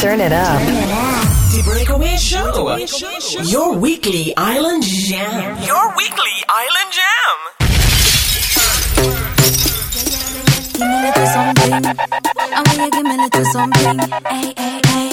Turn it up. The Breakaway Show. Your weekly island jam. Your weekly island jam. Give me a little something. I want you give me a little something. Hey, hey, hey.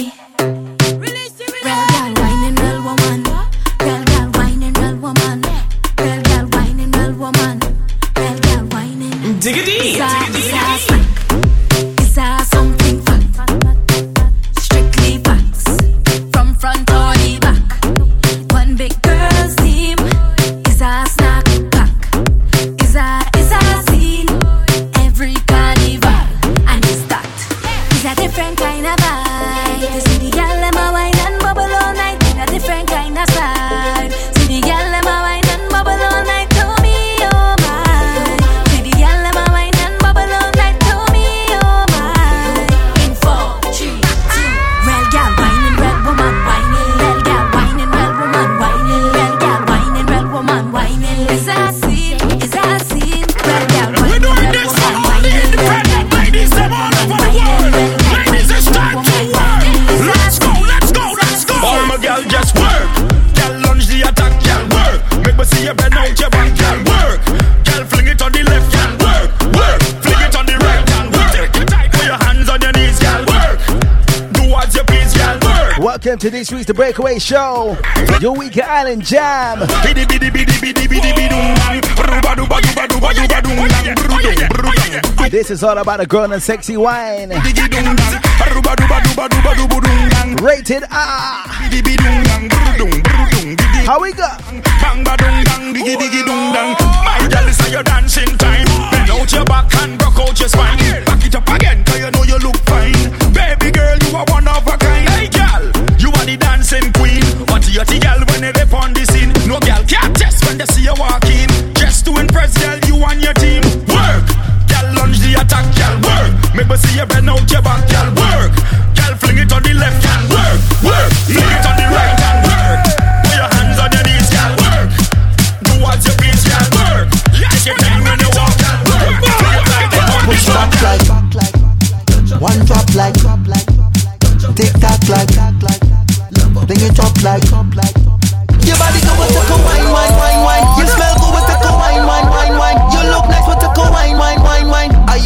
To this week's The Breakaway Show, your week island jam. This is all about a girl and sexy wine. Rated R. Bidi bidi dung dang brudung brudung. Digi How we go? bang ba dung dang. Digi digi dung dang. My girl, it's your dancing time. Bend out your back and rock out your spine. Back it up again, 'cause you know you look fine. Baby girl, you are one they see you walk in. Just to impress, girl, you and your team. Work, girl, lunge the attack, girl, work. Make me see you bend out your back,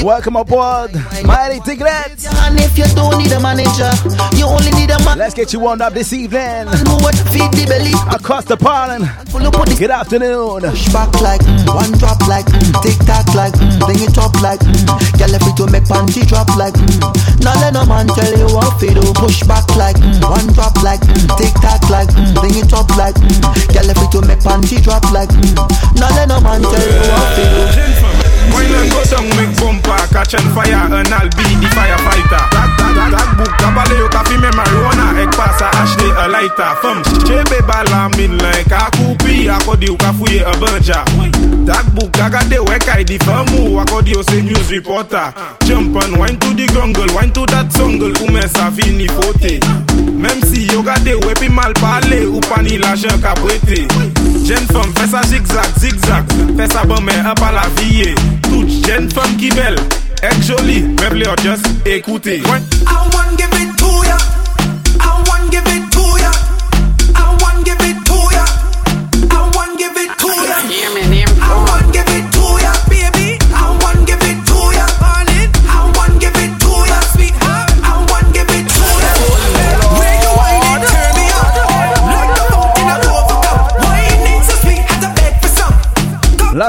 Welcome aboard, Mighty Tiglet. and if you don't need a manager you only need a man Let's get you warmed up this evening who would feed the belly across the pond. full of body Good afternoon. Push back like mm, one drop like mm, tick tock like mm, bring it up like mm, girl if to make panty drop like mm. Now let no man tell you what to do. Push back like mm, one drop like mm, tick tock like mm, bring it up like mm, girl if to make panty drop like mm. Now let no man tell you what to do. When and go down, make bumper Catch on fire and I'll be the firefighter. Tag, tag, tag, tag book Kabale yo kafi me marijuana Ek pasa ashle a lighter. Fem, chebe bala min lan Ek kupi, akodi yo kafuye a banja. Tag book agade wek ay di famu Akodi yo se news reporter. Jump and wine to the jungle Wine to that jungle Ume sa fini fote. Mem si yo gade wepi mal pale Ou pani la jen ka brete Jen fem fesa zigzag, zigzag Fesa bame ap ala viye Toute jeune femme qui belle, jolie, or just. I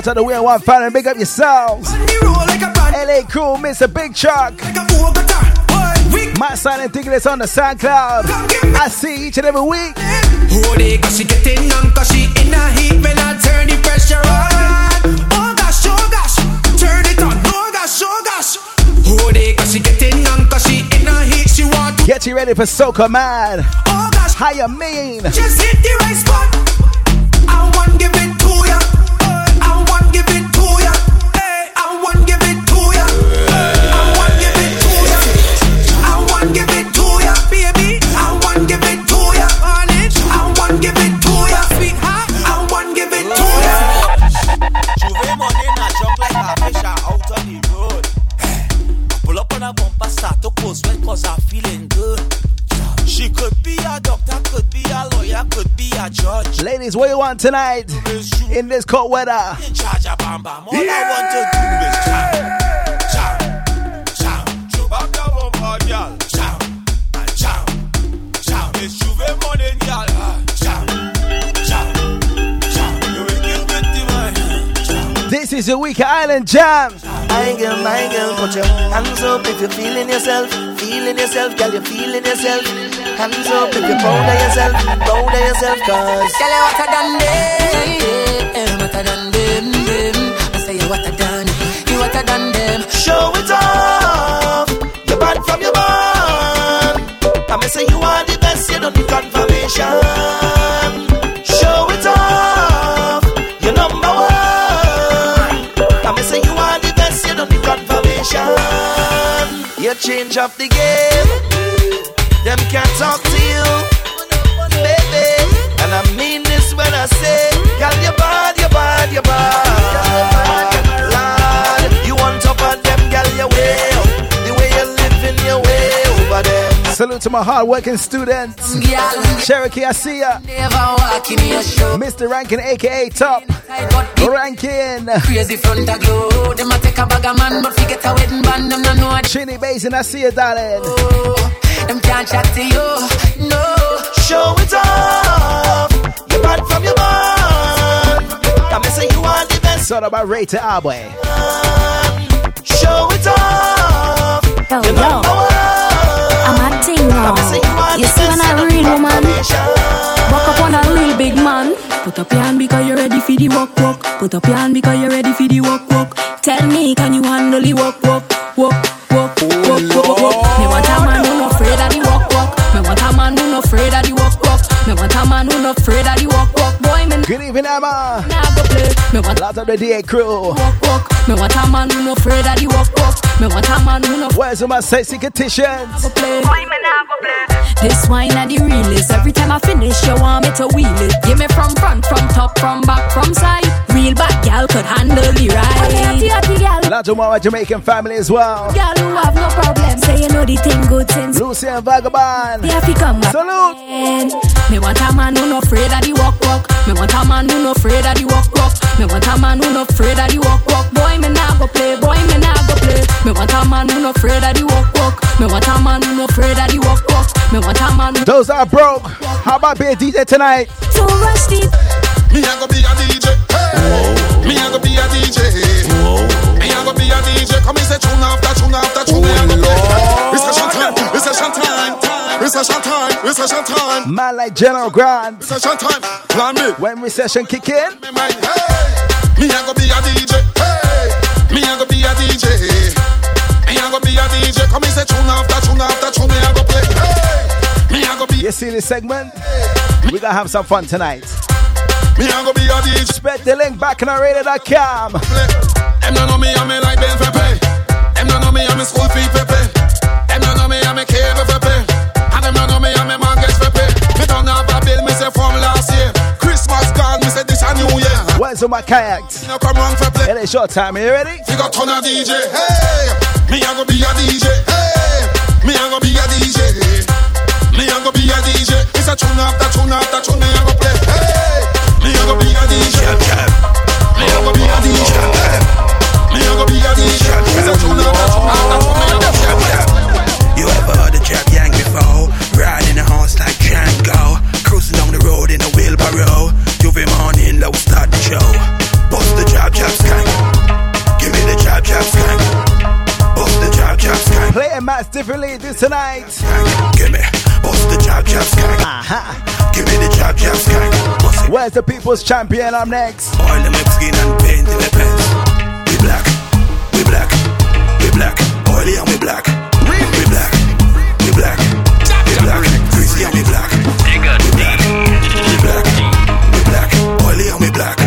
of the way I want fan and big up yourselves. On the roll like a LA Cool, Mr. Big Chuck. like a Bogota. Boy, we My silent tickets on the SoundCloud. I see each and every week. Hold it, cause she getting on, cause she in a heat when I turn the pressure on. Oh gosh, oh gosh, turn it on, oh gosh, oh gosh. Hold it, cause she getting on, cause she in a heat, she want to, Get you ready for Soca Man. oh gosh, How you mean? just hit the right spot. Jam, jam, jam. You will get with the man. Jam. This is your Weekend Island Jam. My girl, my girl, put your hands up if you're feeling yourself. Feeling yourself, girl, you're feeling yourself. Hands up if you're proud of yourself. Proud of yourself, cause. Girl, you what I done them, what I done them, them. I say you what I done, you what I done them. Show it off. You're bad from your band. I may say you are the best, you don't need confirmation. Show it off. You're number one. I may say you are the best, you don't need confirmation. You change up the game. Salute to my hard-working students. Cherokee, I see ya. never walk in your show. Mr. Rankin, aka Top. Tight but deep, Rankin. crazy front a glow. Them a take a bag of man, but forget a wedding band. Them no know it. Chinny Basin, I see ya, darling. Oh, them can't chat to you, no. Show it off. You're bad from your band. I may say you are the best. Sort about Rate Abway. Show it off. Yo, You're yo, number one. A thing now. You see when don't real woman, walk up on a real big man. Put up your hand because you're ready for the walk walk. Put up your hand because you're ready for the walk walk. Tell me, can you handle the walk walk walk walk walk walk walk? Me want a man who no afraid of the walk walk. Me want a man who no afraid of the walk walk. Me want a man who no afraid of the walk walk. Boy, me Good evening, Emma. nah go play. Me want Lots of the DA crew. walk walk. Me want a man who no afraid of the walk walk. Me want a man who no Where's all my sexy competitions? go play. This wine are the realest. Every time I finish, you want me to wheel it. Give me from front, from top, from back, from side. Real bad gal could handle the ride. Lots of my Jamaican family as well. Gal who have no problem. Say you know the thing good since. Lucy and Vagabond. Me have to come back. Salute. again. Me want a man who no afraid of the walk walk. Me want a man who no afraid of the walk walk. Me want a man who no afraid of the walk walk. Boy, me nah go play. Boy, me nah go play. Me want a man who no afraid of the walk walk. Me want a man who no afraid of the walk walk. Me want a man who Those are broke. How about be a DJ tonight? to rush deep. Me a go be a DJ. Hey. Me a go be a DJ. Me a go be a DJ. Come and say tune after tune after tune. Oh, me a go play. Recession time. Recession time. Recession time. Recession time. Man like General Grant. Recession time. Plan me. When recession kick in, Me. Hey. Me a go be a DJ. Hey. Me a go be a DJ. Me a go be a DJ. Come and say tune after tune after tune. Me a go play. Hey. Me a go be. you see this segment? We gonna have some fun tonight. Me a go be a DJ. Spread the link back on radio.com. Them no know me me like Ben Pepe. Them no know me and me school fee Pepe. Them no know me and me cable Pepe. Me and me mortgage Pepe. Me don't have a bill, me say from last year. Christmas gone, me say this a new year. Where's all my kayaks? No come wrong for play. It is your time. Are you ready? We got ton of DJ. Hey, me a go be a DJ. Hey, me a go be a DJ. Me a go be a DJ. It's a tune after tune after tune. Me a go play. Hey, me a go be a DJ. Me a go be a DJ. Me a go be a DJ. It's a tune after tune after tune. Me a go play. You ever heard a trap gang before? Riding a horse like Django. Cruising down the road in a wheelbarrow. Juve morning, low start the show. Bust the job, job skank. Give me the job, job skank. Bust the job, job skank. Play and match differently this tonight. skank. Give me. Bust the job, job skank. Aha. Give me the job, job skank. Where's the people's champion I'm next? Oil the skin and paint in the pants. We black. We black. We black. Oily and. We black. We black. Greasy and we black. We black. We black. We black. Oily and we black.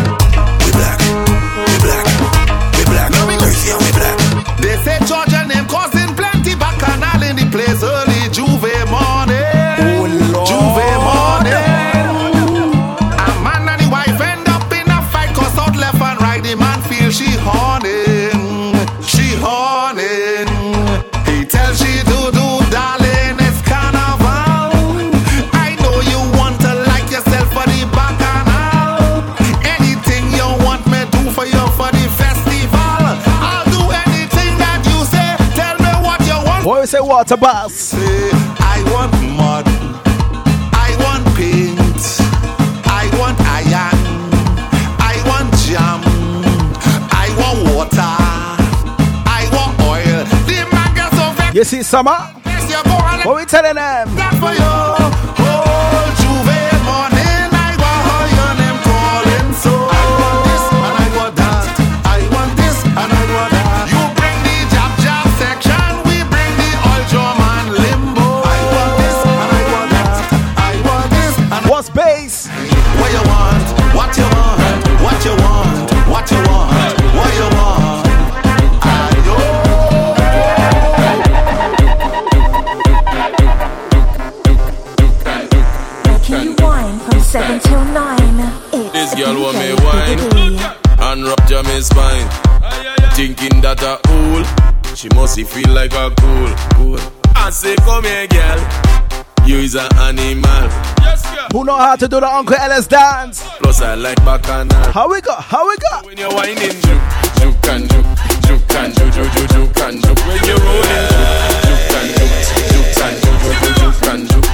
Say water boss. I want mud. I want paint. I want iron. I want jam. I want water. I want oil. The man gets so. You see, summer? Yes, you go on What we telling them? Wine from 7 till 9. This girl want me wine Biggie. and rupture my spine. Thinking that a fool, she must feel like a cool, cool. I say, come here, girl. You is an animal. Yes, girl. Who know how to do the Uncle Ellis dance? Plus, I like bacchanal. How we go? How we go? When you're whining, juke, juke and juke, juke and juke, juke, juke, juke and juke. When you're rolling, juke, juke and juke, juke and juke, juke, juke and juke,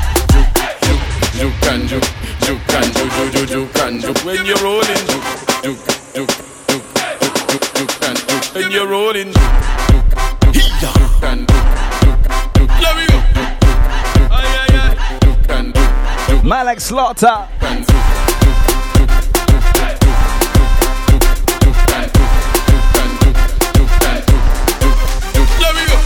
juke, juke and juke, juke and juke, juke, juke, juke and juke. When you're rolling, juke, juke, juke, juke, juke, juke and juke. When you're rolling, juke, juke, juke, juke and juke, juke, juke. Let me go. Ay, ay, ay. Juke and juke, juke Malek Slaughter. and juke, juke, juke, juke, juke, juke and juke, juke and juke, juke and juke, juke, juke. Let me go.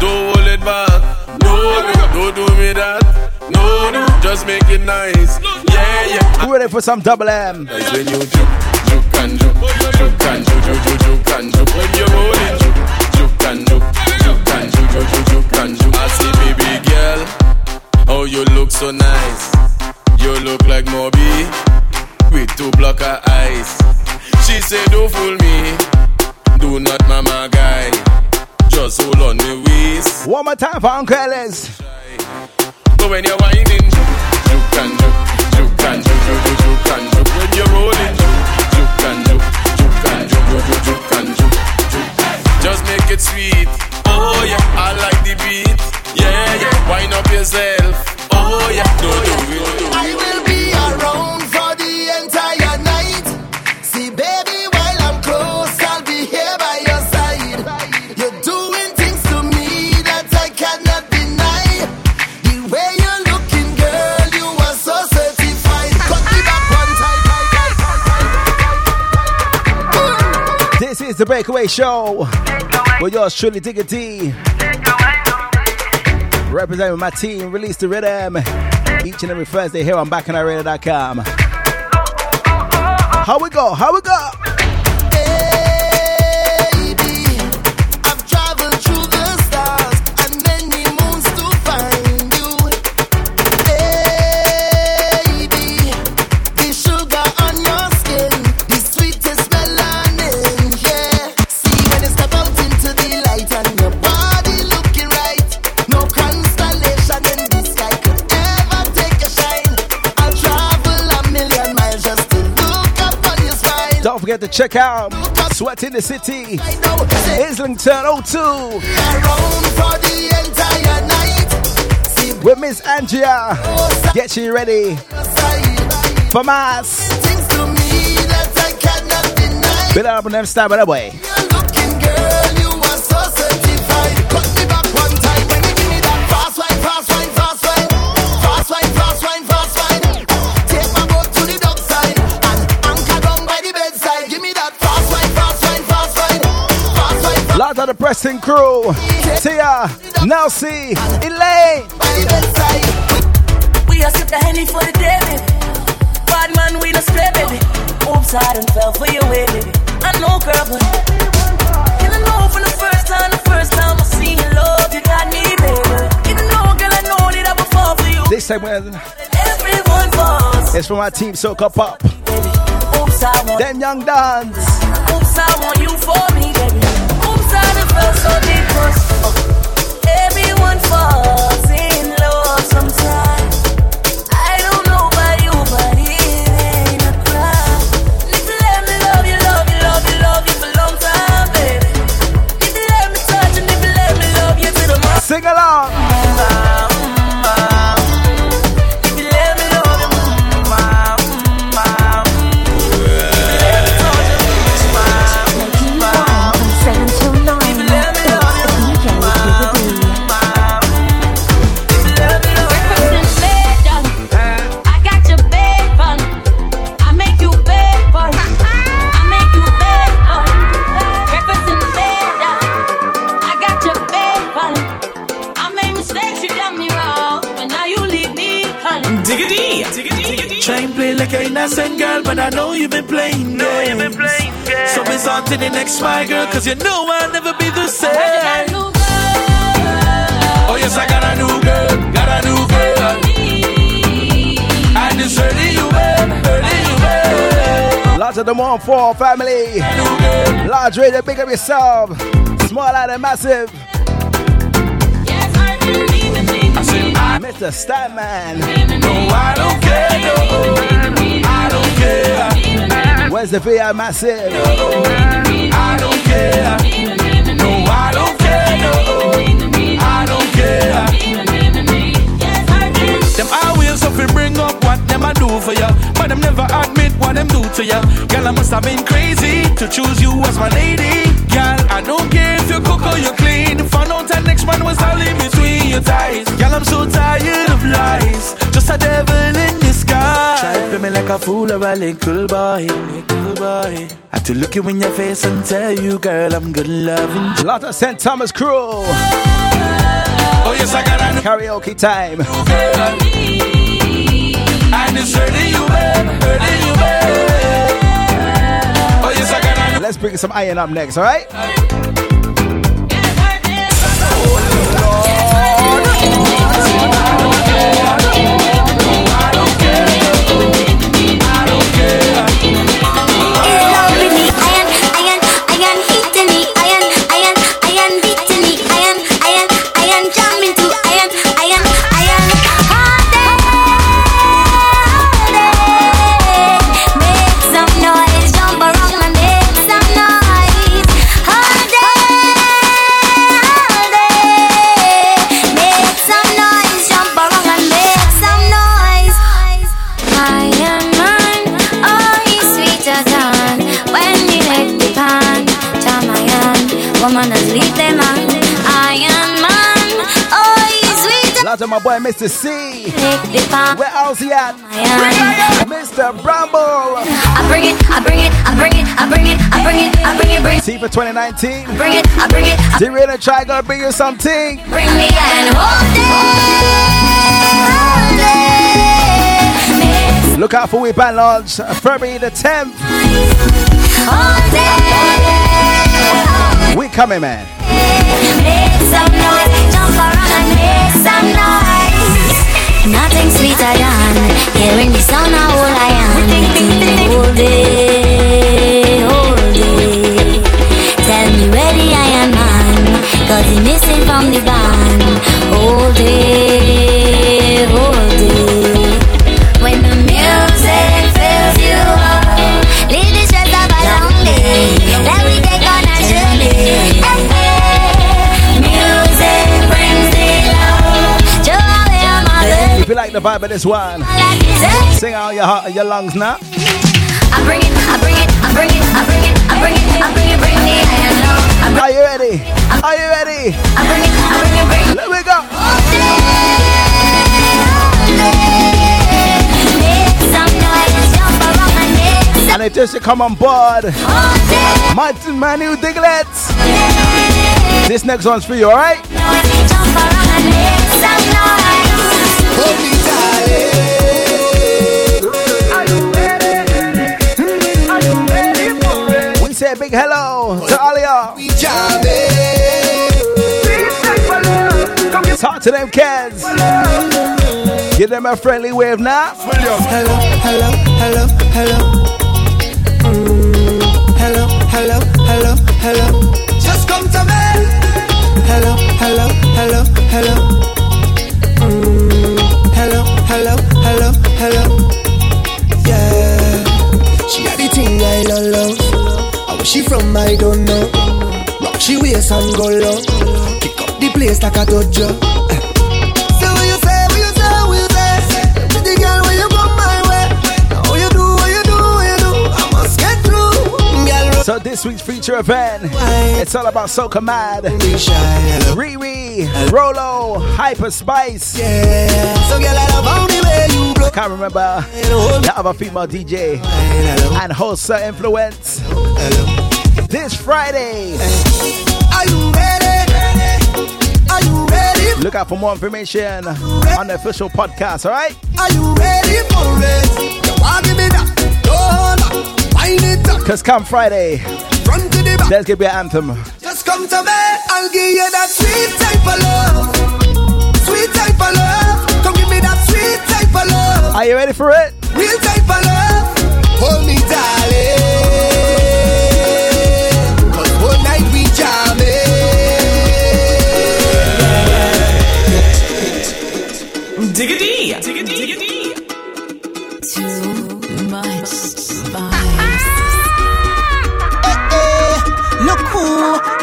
Don't hold it back. No, no, don't do me that. No, no, just make it nice. Yeah, yeah. Who ready for some double M? That's when you juke, juke and juke, juke and juke, juke, juke, juke and juke. When you're rolling, juke, juke and juke, juke and juke, juke, juke, juke and juke. I say, baby girl, oh you look so nice. You look like Moby with two blocker eyes. She say, don't fool me, do not mama guy. Just hold on me waist. One more time for Uncle Ellis. But when you're whining, juke, juke you're rolling, juke, and juke, juke and juke, juke, juke, and juke, juke. Just make it sweet. Oh yeah, I like the beat. Yeah, yeah. Wind up yourself. Oh yeah, do do it. I will be around the Breakaway Show. With yours truly, Digga D. Representing my team, release the rhythm. Each and every Thursday here on BacchanalRadio.com. How we go? How we go? Forget to check out Sweat in the City, Islington 02, around for the entire night. See with Miss Andrea, Get you ready for mass. Build up on them by the of the pressing crew. Tia, Nelsie, Elaine. by the bedside. We are the henny for the day, baby. Bad man, we no stray, baby. Oops, I done fell for your way, baby. I know, girl, but you don't know from the first time, the first time I see your love, you got me, baby. Even though, girl, I know that I would fall for you. This segment Everyone falls, is from our team Soca Pop. baby. Oops, I want, Them young dance. oops, I want you for me, baby. Everyone falls in love sometimes. Of the family. Large radio, big up yourself. Small out and massive. Mr. Statman. No, I don't care, no. I don't care. Where's the VI massive? I don't care. No, I don't care, no. I don't care. Them always have bring up what them I do for you, but them never admit what them do to you. Girl, I must have been crazy to choose you as my lady. Girl, I don't care if you cook or you clean. Found out that next man was all in between your thighs. Girl, I'm so tired of lies. Just a devil in disguise. Try to play me like a fool or a little boy, little boy. I have to look you in your face and tell you, girl, I'm good loving. Lot of St. Thomas crew. Oh yes, I got a new Karaoke time. It's hurting you, babe, hurting you, babe. Oh yes, I new Let's bring some iron up next, alright? Iron boy Mr. C. Make the pan. Where else he at? Mr. Bramble. I bring it, I bring it, I bring it, I bring it, I bring it, I bring it, bring it, See for 2019. bring it, I bring it, I T-Rain try gonna bring you something. bring me and hold it. Look out for We Band Launch, February the 10th. Hold it, We coming, man. make some noise, Nothing sweeter than hearing the sound of all I am. Hold it. Tell me where the missing from the band. Hold it, hold it. Like the vibe of this one, sing out your heart and your lungs now. I bring it, I bring it, I bring it, I bring it, I bring it, I bring it, bring the iron. Are you ready? Are you ready? I bring it, I bring it, bring it. Let me go. Make some noise, jump around and if just to come on board, my new diglets. This next one's for you, alright? To all of y'all. Talk to them kids. Give them a friendly wave now. Hello, hello, hello, hello. Mm, hello, hello, hello, hello. Just come to me. Hello, hello, hello, hello. Mm, hello, hello, hello. Yeah, she had the thing I love. How she from I don't know. Rock she waist and go low. Pick up the place like a dojo. Eh. So this week's feature event, it's all about Soca Mad. Riri, Rolo, Hyper Spice. Yeah, so girl, I love how the you can't remember the other female DJ and host Sir Influence. This Friday, Are you ready? Are Are you ready? Look out for more information on the official podcast, alright? Are you ready for it? You want give me that? Don't wind it up. Cause come Friday, the there's gonna be an anthem. Just come to me. I'll give you that sweet type of love. Sweet type of love. Come give me that sweet type of love. Are you ready for it? Real type of love. Hold me, darling.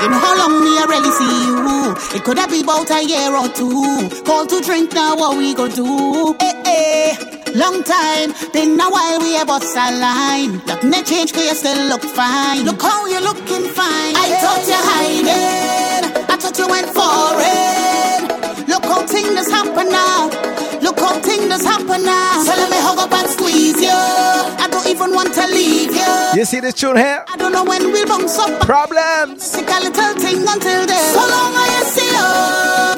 Know how long me I really see you. It could have been about a year or two. Call to drink now, what we go do? Eh eh, long time, been a while we have us a. Nothing ain't changed, cause you still look fine. Look how you're looking fine. I thought you hiding, I thought you went foreign. Look how things happen now. Look how things happen now. So let me hug up and squeeze you. I don't even want to leave you. You see this tune here? I don't know when we'll bounce up. Problems. Take a little thing until then. So long I see you.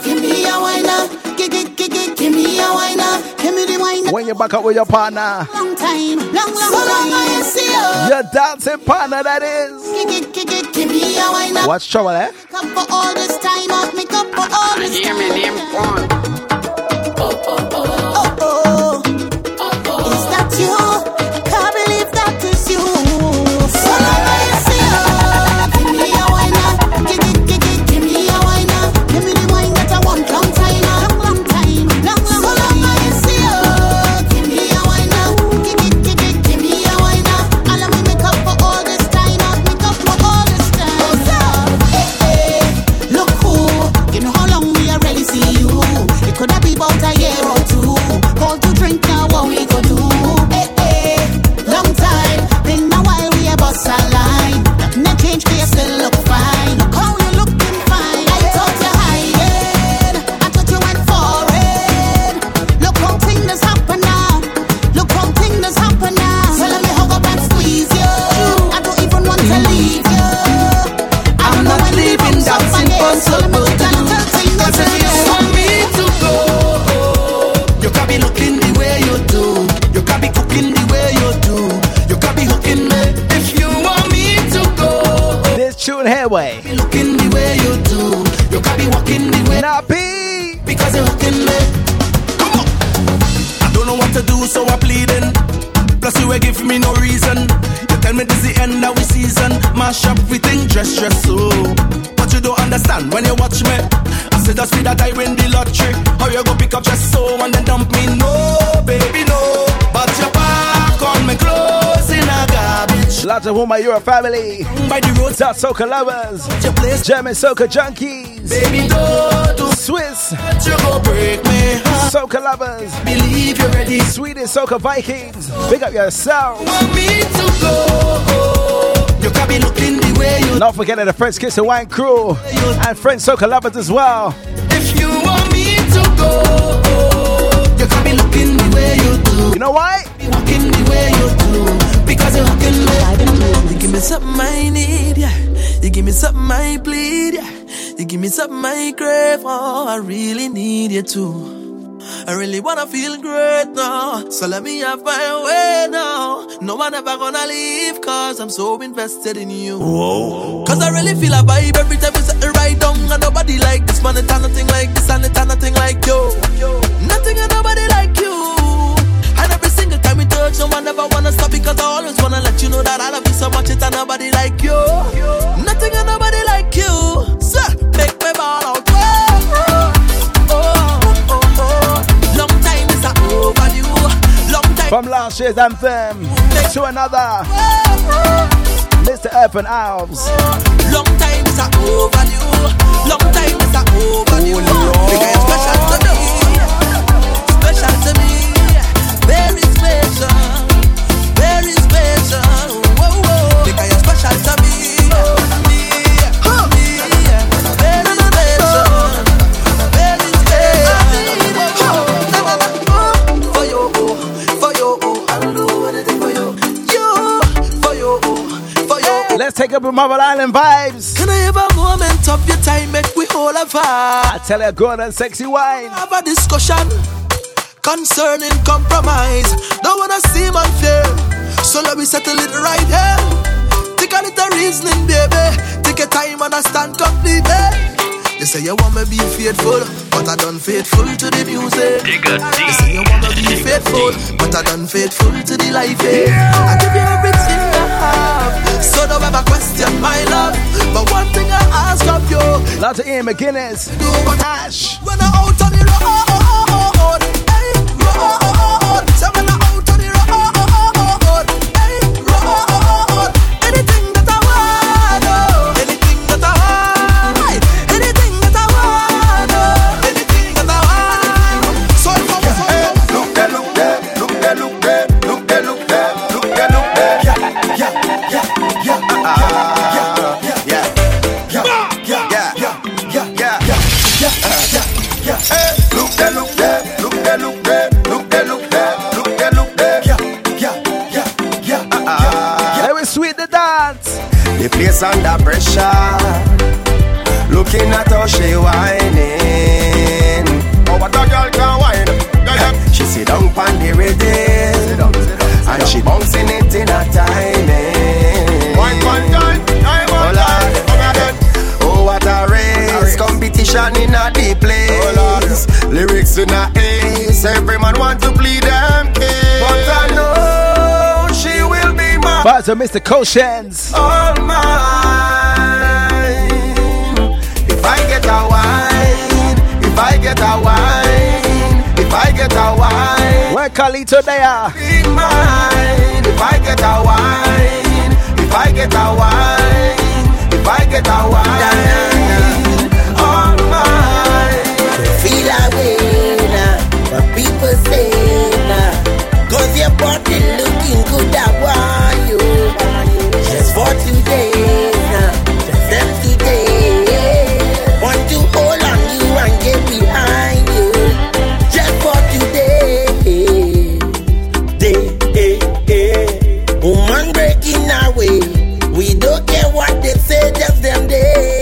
Give me a wine up. Give, give, give, give, give me a wine up. Give me the wine up. When you back up with your partner, Long time. Long, long, so long I see you. your dancing partner, that is. Give, give, give, give, give me a wine up. What's trouble, eh? Make up for all this time up. Make up for all this time. Oh, oh. Of woman, you're a family. By the roads, South Soca lovers. German Soca junkies, Baby, don't do Swiss you go break me heart. Soca lovers, Believe you're ready. Swedish Soca Vikings. Big up yourself. want me to go. You can be looking the way you Not forgetting the French Kiss and Wine crew and French Soca lovers as well. If you want me to go, you can be looking the way you do. You know why? Me. You give me something I need, yeah. You give me something I bleed, yeah. You give me something I crave, oh, I really need you too. I really wanna feel great now, so let me have my way now. No one ever gonna leave, cause I'm so invested in you. Whoa. Cause I really feel a vibe every time we set it right down. And nobody like this, man, it's nothing like this, and it's nothing like you. No one ever wanna stop because I always wanna let you know that I love you so much. It's a nobody like you. Nothing and nobody like you. So make me ball out. Oh, oh, oh. oh. Long time is overdue. Long time. From last year's anthem to another, Mr. Erphaan Alves. Long time is a overdue. Long time is a overdue. Oh, take up with Marble Island vibes. Can I have a moment of your time? Make we all have I tell you, good and sexy wine. Have a discussion concerning compromise. Don't wanna seem unfair, so let me settle it right here. Take a little reasoning, baby. Take your time, understand completely. You say you wanna be faithful, but I done faithful to the music. You say you wanna be faithful, but I done faithful to the life. Eh? Yeah. I give you everything Have, so don't ever question my love. But one thing I ask of you, Lots of Ian McGuinness. Do what Ash. When I'm out on the road, hey, road. Be my Buzz of Mr. Koshens. all mine. If I get a wine, if I get a wine, if I get a wine, Where Carlito they are. be mine. If I get a wine, if I get a wine, if I get a wine, all mine. Feel away now, what people say now. Cause your body looking good, I today just them today. Want to hold on you and get behind you. Just for today. Day, day, day. Woman breaking away. We don't care what they say, just them day.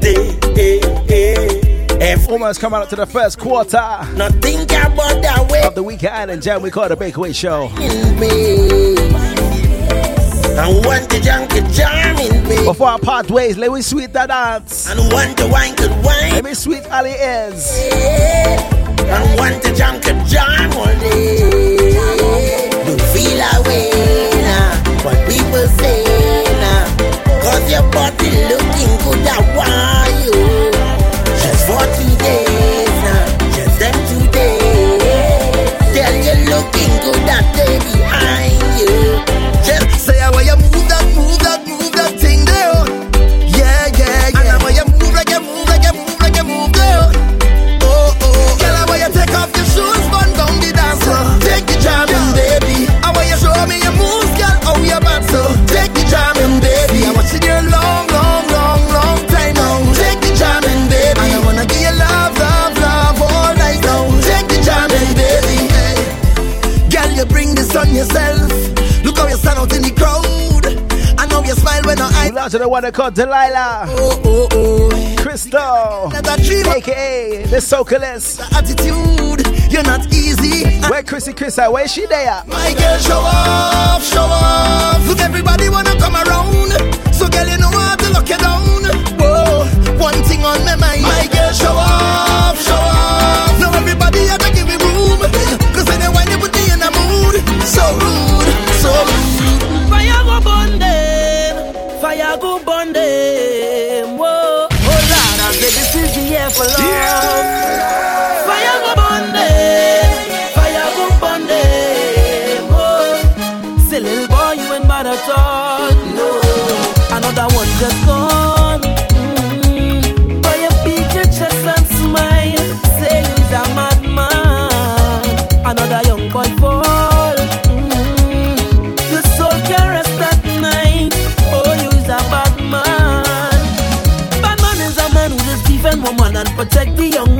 Day, day, day. Almost coming up to the first quarter Not think about that way of the Weekend Island Jam we call it the Breakaway Show. And want the junkie jam in me. Before our part ways, let me sweet the dance. And want the wine could wine. Let me sweet Ali is. And want the junkie jam all day. Don't feel away now. What people say now. Cause your body looking good, I want Loud to the one they call Delilah. Oh, oh, oh. Crystal. AKA the Socalist. Attitude, you're not easy. Where Chrissy Chris at? Where she there? My girl, show off, show off. Look, everybody wanna come around. So, girl, you know how to lock you down.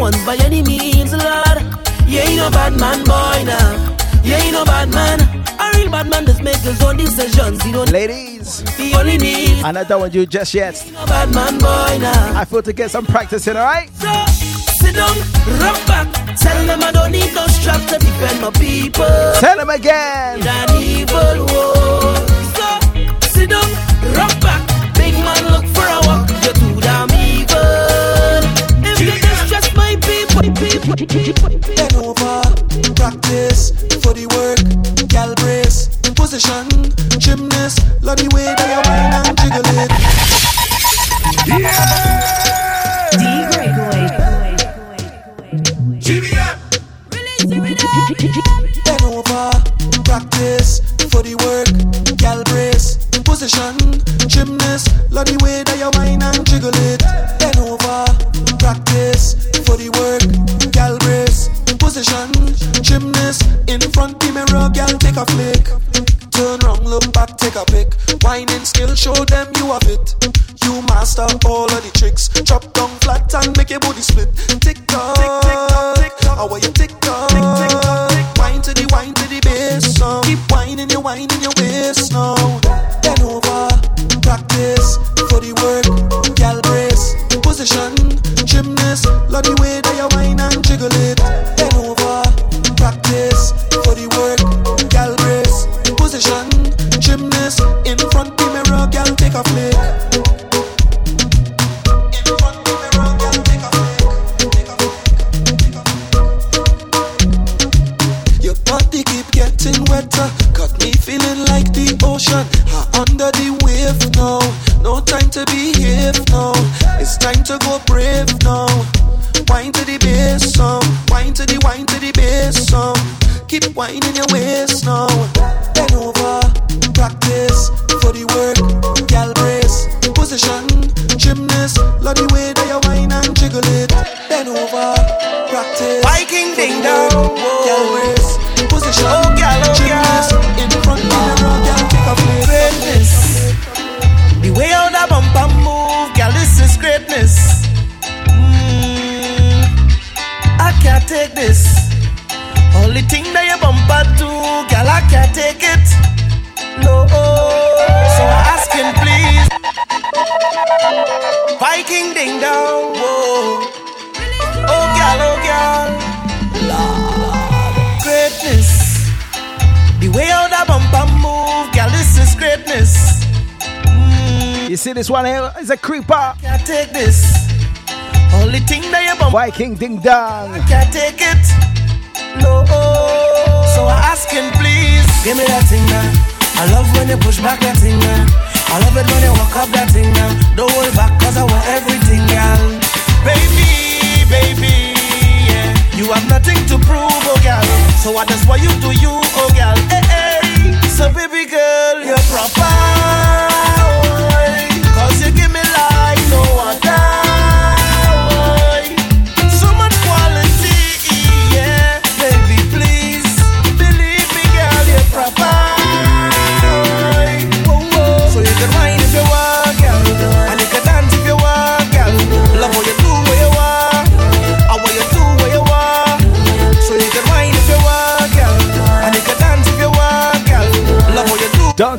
Ones by any means, Lord. You ain't no bad man, boy, now. You ain't no bad man. A real bad man just make his own decisions. He don't. Ladies. Independence. And I don't want you just yet. Bad man boy now. I feel to get some practice in, alright? So, sit down, rock back. Tell them I don't need no strap to defend my people. Tell them again. An evil war. So, sit down, rock back. Bend over, practice for the work, gal brace, position, gymnast, love the way that you Viking Ding Dong. Can't take it. No. So I ask him, please. Give me that thing now. I love when you push back that thing now. I love it when you walk up that thing now. Don't hold back, cause I want everything, girl. Baby, baby, yeah. You have nothing to prove, oh, girl. So I just want you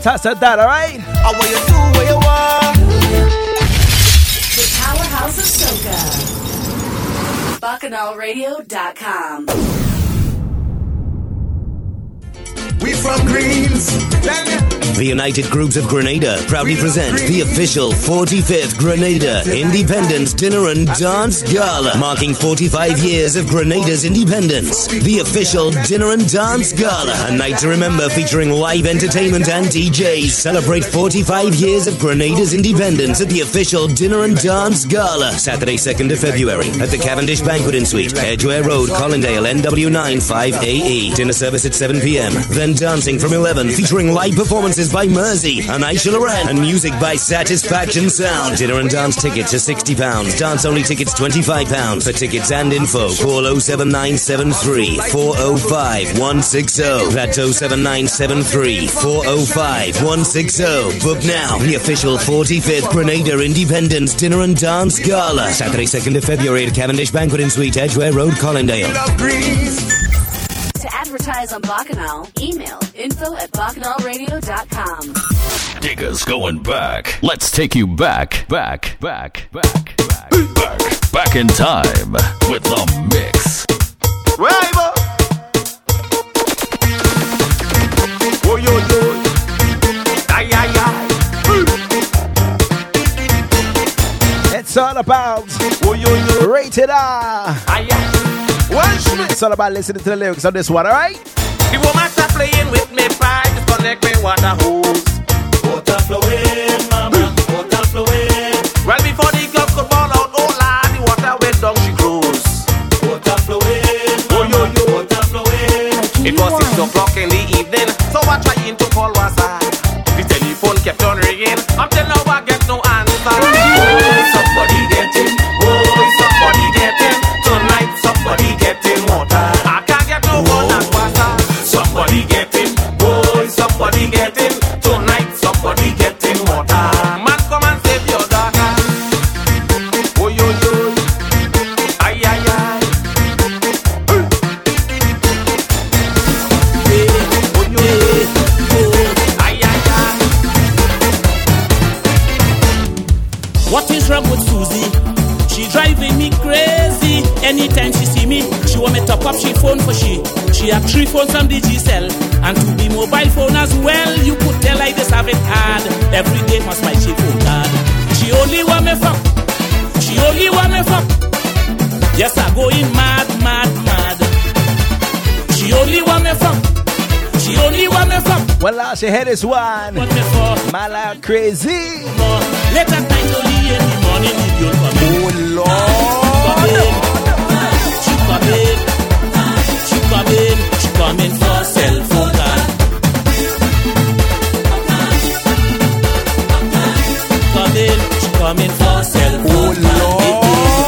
do, Don't that, alright? and what you do, what you want. The Powerhouse of Soca. BacchanalRadio.com. We from Greens. The United Groups of Grenada proudly present the official 45th Grenada Independence Dinner and Dance Gala, marking 45 years of Grenada's independence. The official Dinner and Dance Gala, a night to remember featuring live entertainment and DJs. Celebrate 45 years of Grenada's independence at the official Dinner and Dance Gala, Saturday, 2nd of February, at the Cavendish Banqueting Suite, Edgware Road, Colindale, NW9 5AE. Dinner service at 7 p.m. Then dancing from 11, featuring live performances by Mersey and Aisha Loren, and music by Satisfaction Sound. Dinner and dance tickets are £60. Dance only tickets £25. For tickets and info, call 07973 405 160. That's 07973 405 160. Book now. The official 45th Grenada Independence Dinner and Dance Gala. Saturday, 2nd of February at Cavendish Banqueting Suite, Edgware Road, Colindale. To advertise on Bacchanal, email info at bacchanalradio.com. Diggers going back. Let's take you back, back, back, back, back, back, back in time with the mix. Right, Oh, yo, yo. Ay, ay, ay. It's all about yo, yo. rated R. Ay, ay. It's all about listening to the lyrics of this one, alright? The woman start playing with me pipe, disconnect me water hose. Water flowing, mama, water flowing. Well, before the club could fall out, oh lad, the water went down, she close. Water flowing, oh yo yo, water flowing. It was six o'clock in the evening, so I trying to call Wasa. The telephone kept on ringing, until now she want up she phone for she. She have three phones on the G-Cell and to be mobile phone as well. You could tell I just have it hard. Every day must my she phone card. She only want me fuck. She only want me fuck. Yes, I going mad, mad, mad. She only want me fuck. She only want me fuck. Well, last you hear this one. What me for? Mala crazy. Later night only in the morning the girl come in. Oh Lord. She come in. She come in. She come in for cell phone card. Come in. She come in for cell phone card. Oh,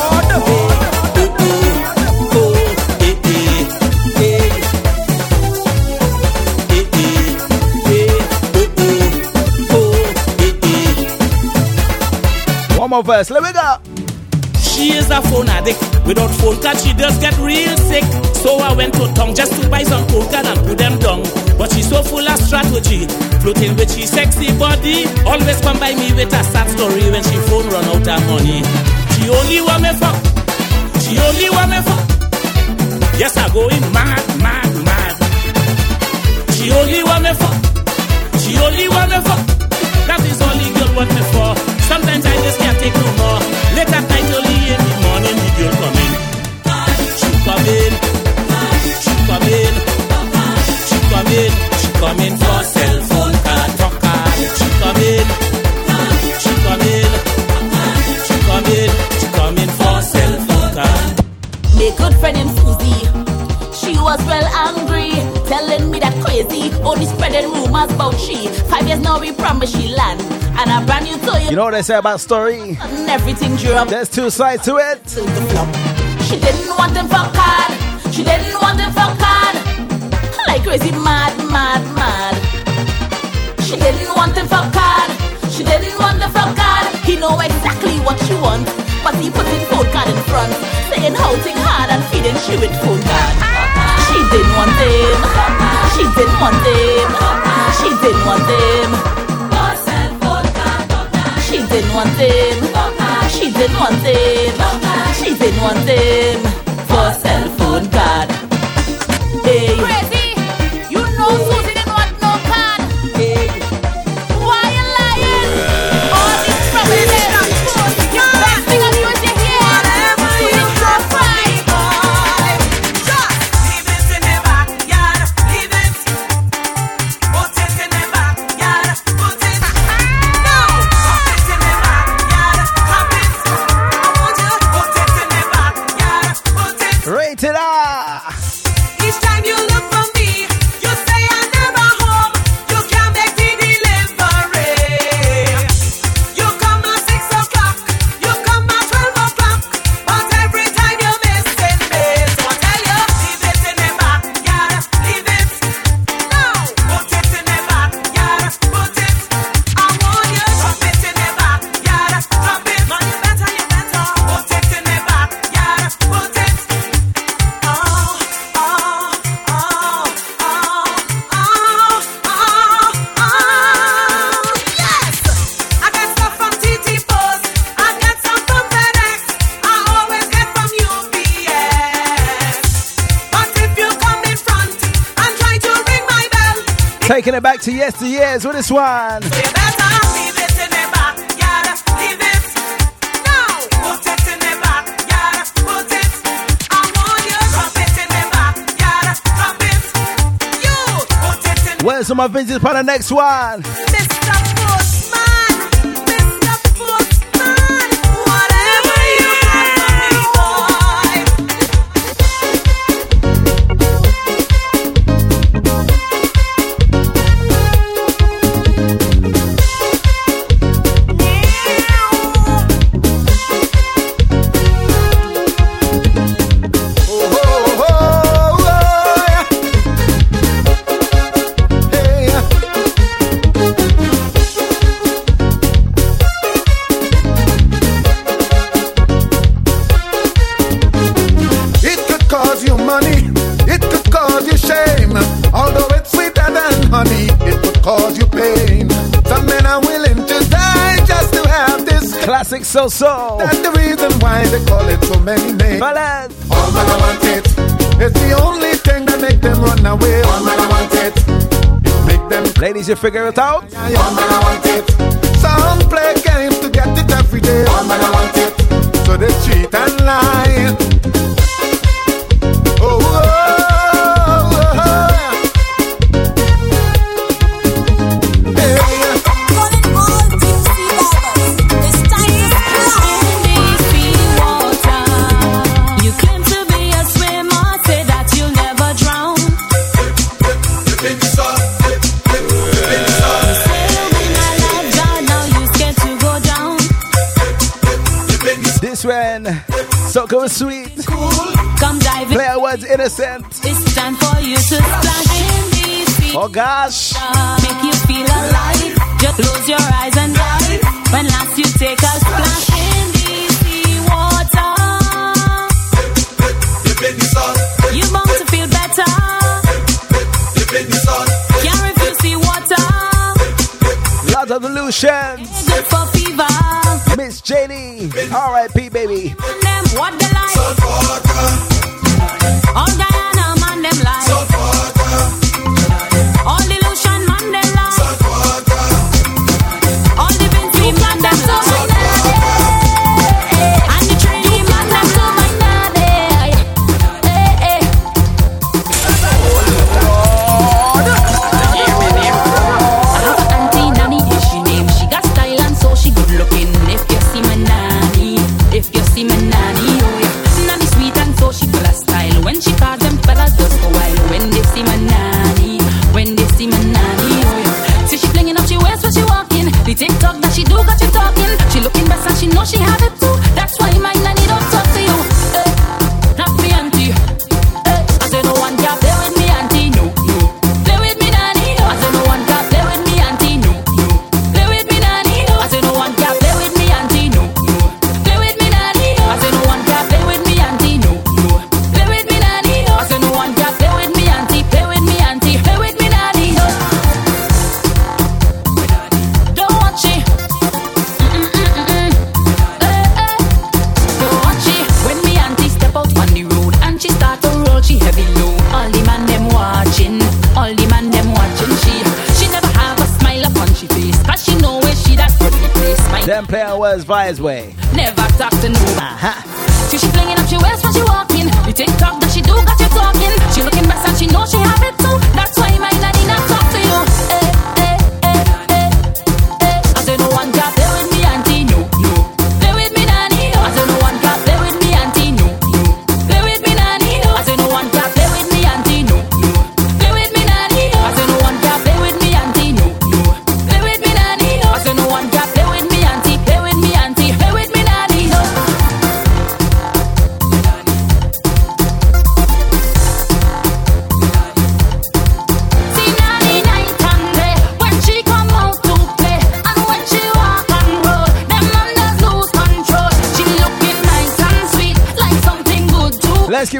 One more verse. Let me go. She is a phone addict. Without phone card, she does get real sick. So I went to town just to buy some phone card and put them down. But she's so full of strategy, floating with she sexy body. Always come by me with a sad story when she phone run out of money. She only want me fuck. She only want me fuck. Yes, I going mad, mad, mad. She only want me fuck. She only want me fuck. That is the girl want me for. Sometimes I just can't take no more. Late at night, in. She come in. She come in. She come in. She come in for cell phone card. She come in. She come in. She come in for cell phone. My good friend in Susie, she was well angry, telling me that crazy, only spreading rumors about she. Five years now we promise she land, and a brand new toy. You know what they say about story? Everything drew up. There's two sides to it. She didn't want him for card. She didn't want him for card. Like crazy, mad, mad, mad. She didn't want him for card. She didn't want him for card. He know exactly what she want, but he put his phone card in front, saying how thing hard and feeding she with phone card. She didn't want him. She didn't want him. She didn't want him. Want him. She didn't want him. She didn't want him for cell phone card. It's the years with this one. Where's my vintage for the next one? easier to figure it out. Revolution. Flyers way.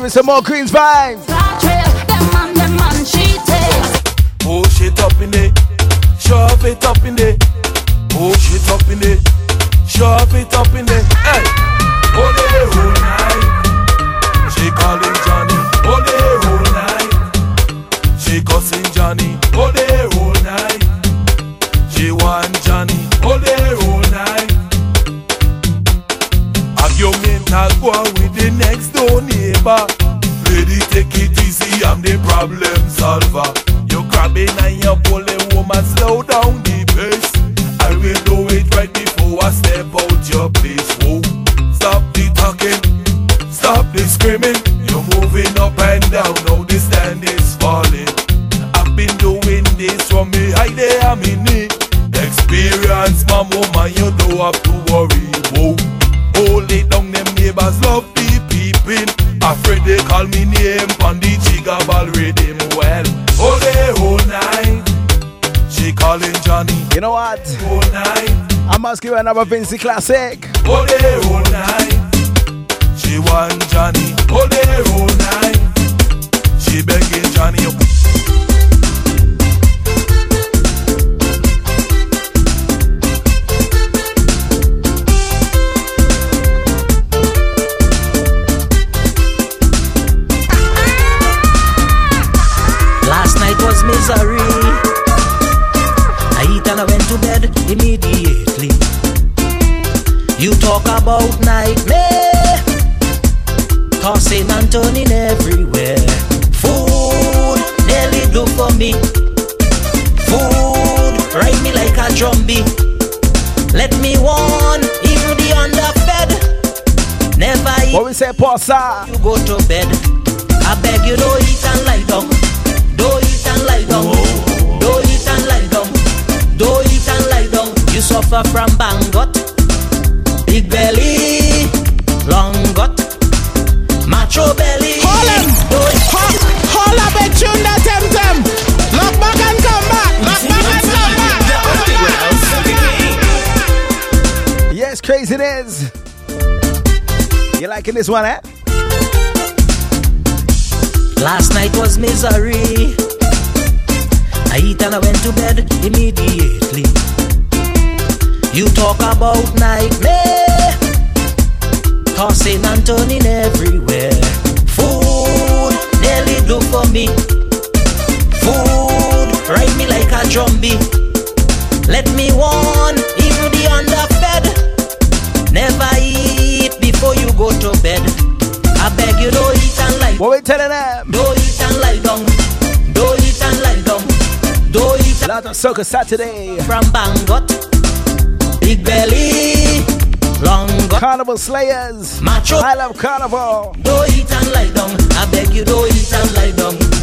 with some more Queens vibes. Push it up in there, shove it up in there, push it up in there, shove it up in there. another Vincy classic. sasa. Taking this one. Eh? Last night was misery. I eat and I went to bed immediately. You talk about nightmare, eh? tossing and turning everywhere. Food nearly do for me. Food ride me like a drumbeat. Let me warn, even the underfed, never eat before you go to bed. I beg you, don't eat and lie. What we telling them? Don't eat and lie down. Don't eat and lie down. Don't eat. Lot of soccer Saturday. From Bangot, Big Belly, Long. Carnival Slayers. Macho. I love Carnival. Don't eat and lie down. I beg you, don't eat and lie down.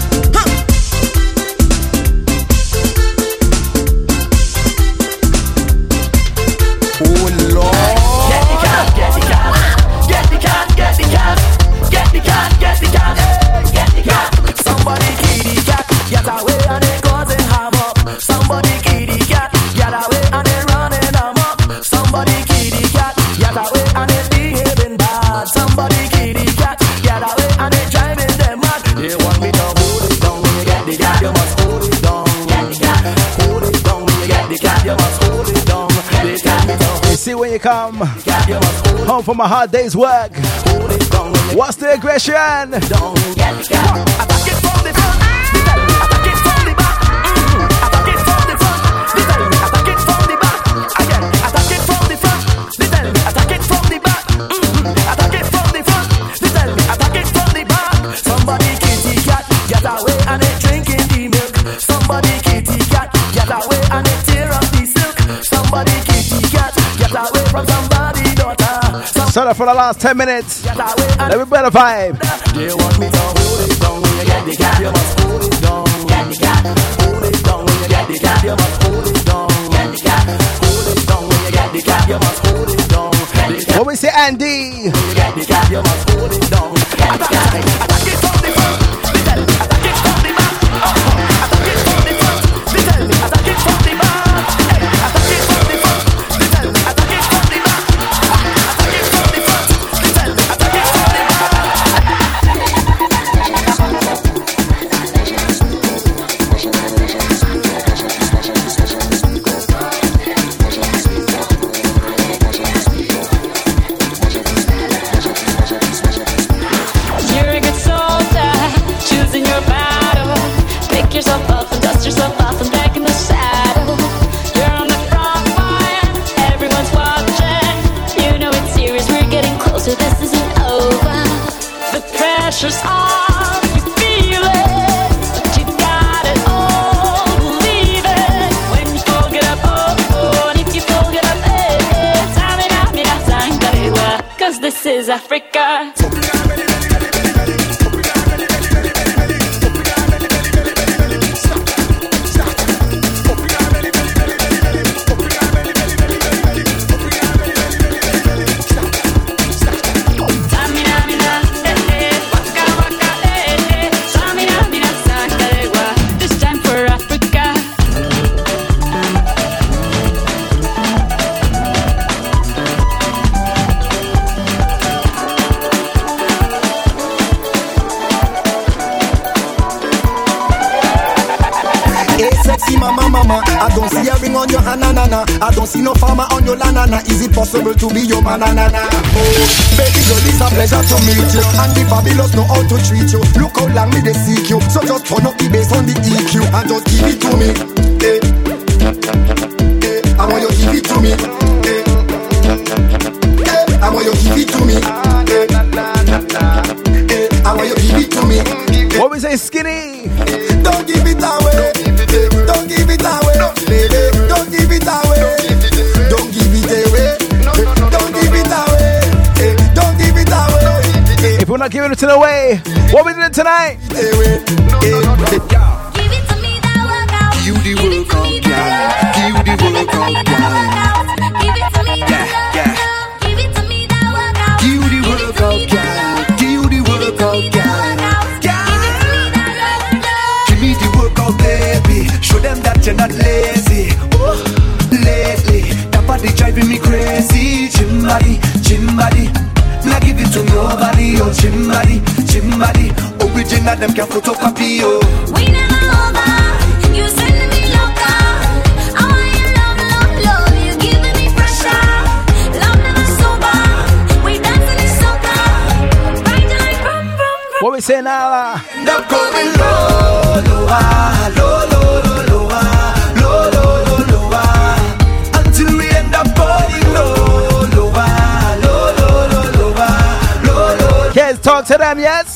come home from a hard day's work. What's the aggression? Sorry for the last 10 minutes. Let me better vibe. The vibe. When. You. Get the you must hold it down. What we say, Andy? You get the you must hold it down. Africa. don't see no farmer on your land, and is it possible to be your man? na na? oh, baby girl, it's a pleasure to meet you, and the fabulous know how to treat you. Look how long me they seek you, so just turn up the bass on the EQ and just give it to me. Hey, hey, I want you give it to me. Hey, hey, I want you give it to me. Hey, hey, I want you give it to me. What we say, skinny? about giving it to the way. What we doing tonight? Give it to me, that workout. You the workout, girl. You the workout. that them can photocopy you. Oh. We never over. You send me local. I want your love, love, love. You giving me pressure. Love never sober. We dancing in soca. Right like brum brum. brum. What we say now? Uh? Them going low, lower, low, low, low, talk to them. Yes.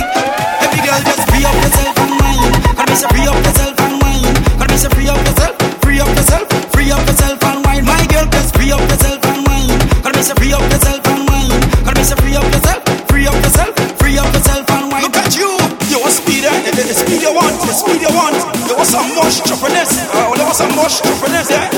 moche, je I on some more. moche, this, yeah.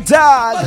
dad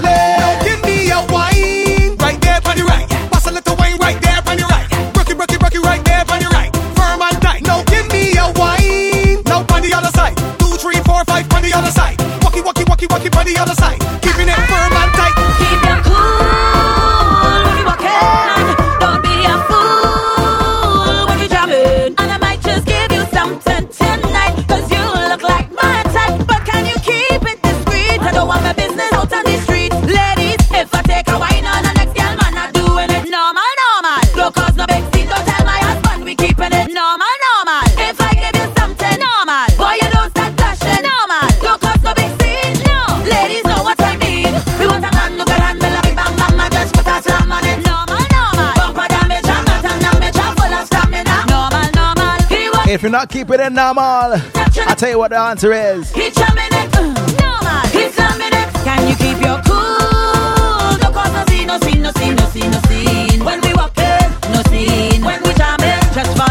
If you're not keeping it normal, I tell you what the answer is. It's a minute. Normal. It's a minute. Can you keep your cool? No cause no scene, no scene, no scene, no scene. When we walk in, no scene. When we jam in, just fun.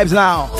vibes now.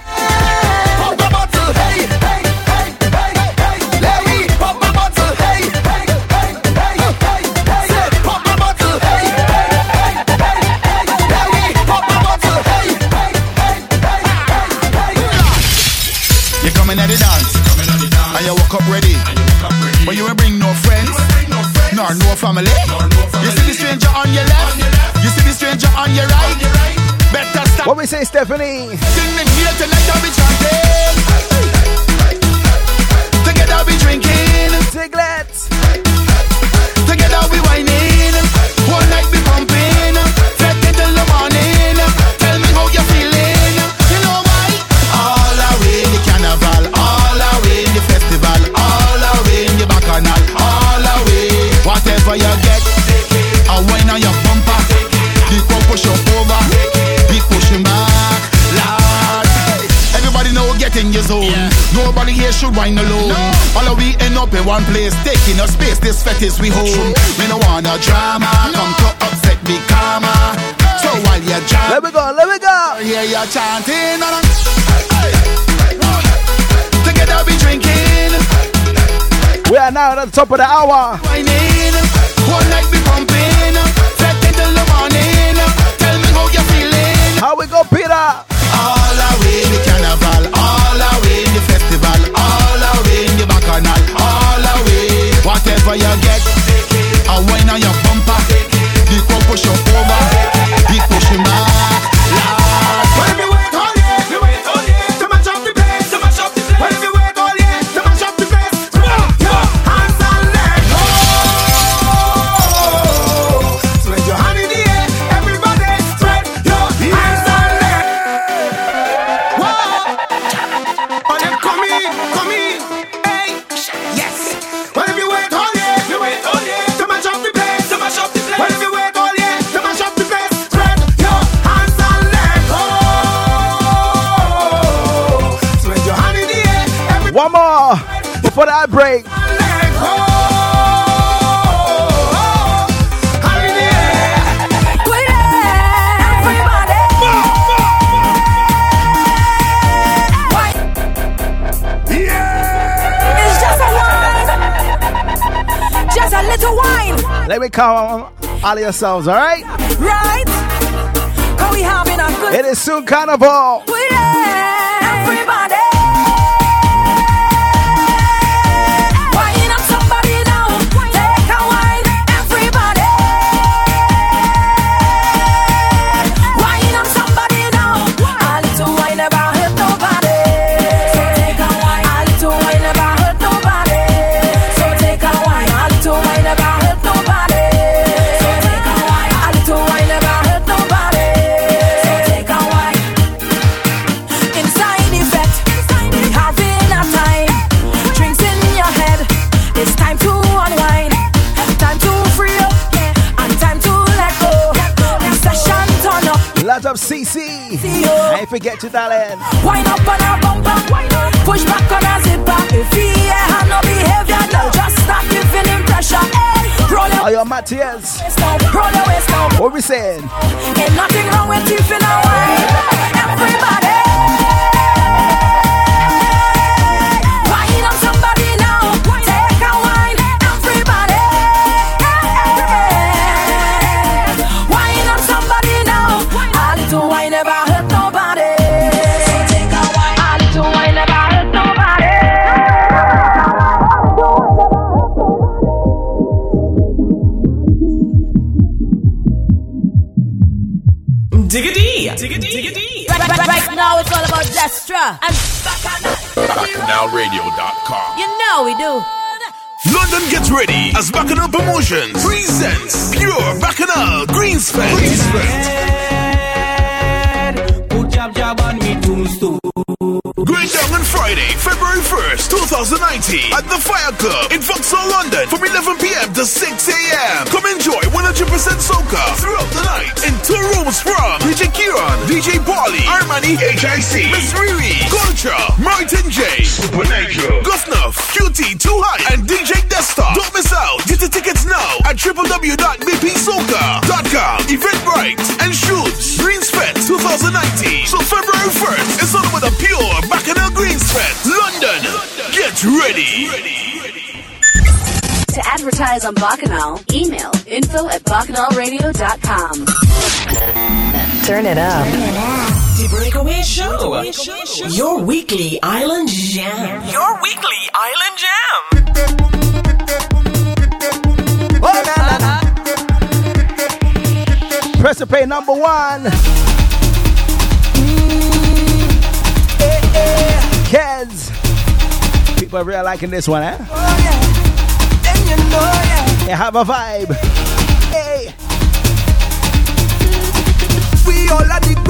we say, Stephanie? Together we drinking. Tiglet. should wine alone. No. All of we end up in one place, taking a space. This fetish we home. True. We no want no drama. No. Come to upset the karma. So while you're jam- let me go, let me go. Yeah, you're chanting. And Together we drinking. We are now at the top of the hour. Whining. One night we pumping. Set until the morning. Tell me how you're feeling. How we go, Peter? for get. I wine on your bumper. Let me call all yourselves, all right? We a good Right? It is soon carnival. I ain't forget you, darling. Wind up on a bumper, push back on a zipper. If he have no behavior, girl, just stop giving him pressure. Hey, roll your Are you Matthias? roll your waist now. What we saying? Ain't nothing wrong with teeth in a wine. Everybody. About Destra and BacchanalRadio.com. you know we do. London gets ready as Bacchanal Promotions presents Pure Bacchanal Greenspan. Put jab jab on me tombstone. On Friday, February 1st, 2019 at the Fire Club in Vauxhall, London from 11 p.m. to 6 a.m. Come enjoy 100% soca throughout the night in two rooms from DJ Kieran, DJ Bali, Armani HIC, Miss Riri, Culture, Martin J, Supernatural, Guffnuff, QT, Too High, and DJ Desktop. Don't miss out. Get the tickets now at www.bpsoca.com. Eventbrite and Shoots Greensfest 2019. So February 1st, it's on with a pure Bacchanal Greensfest. London. Get ready. To advertise on Bacchanal, email info at bacchanalradio.com. Turn it up. The Breakaway Show. Your weekly island jam. Your weekly island jam. Press to play number one. Mm, Kids. People are really liking this one, eh? They have a vibe. Hey. We all at the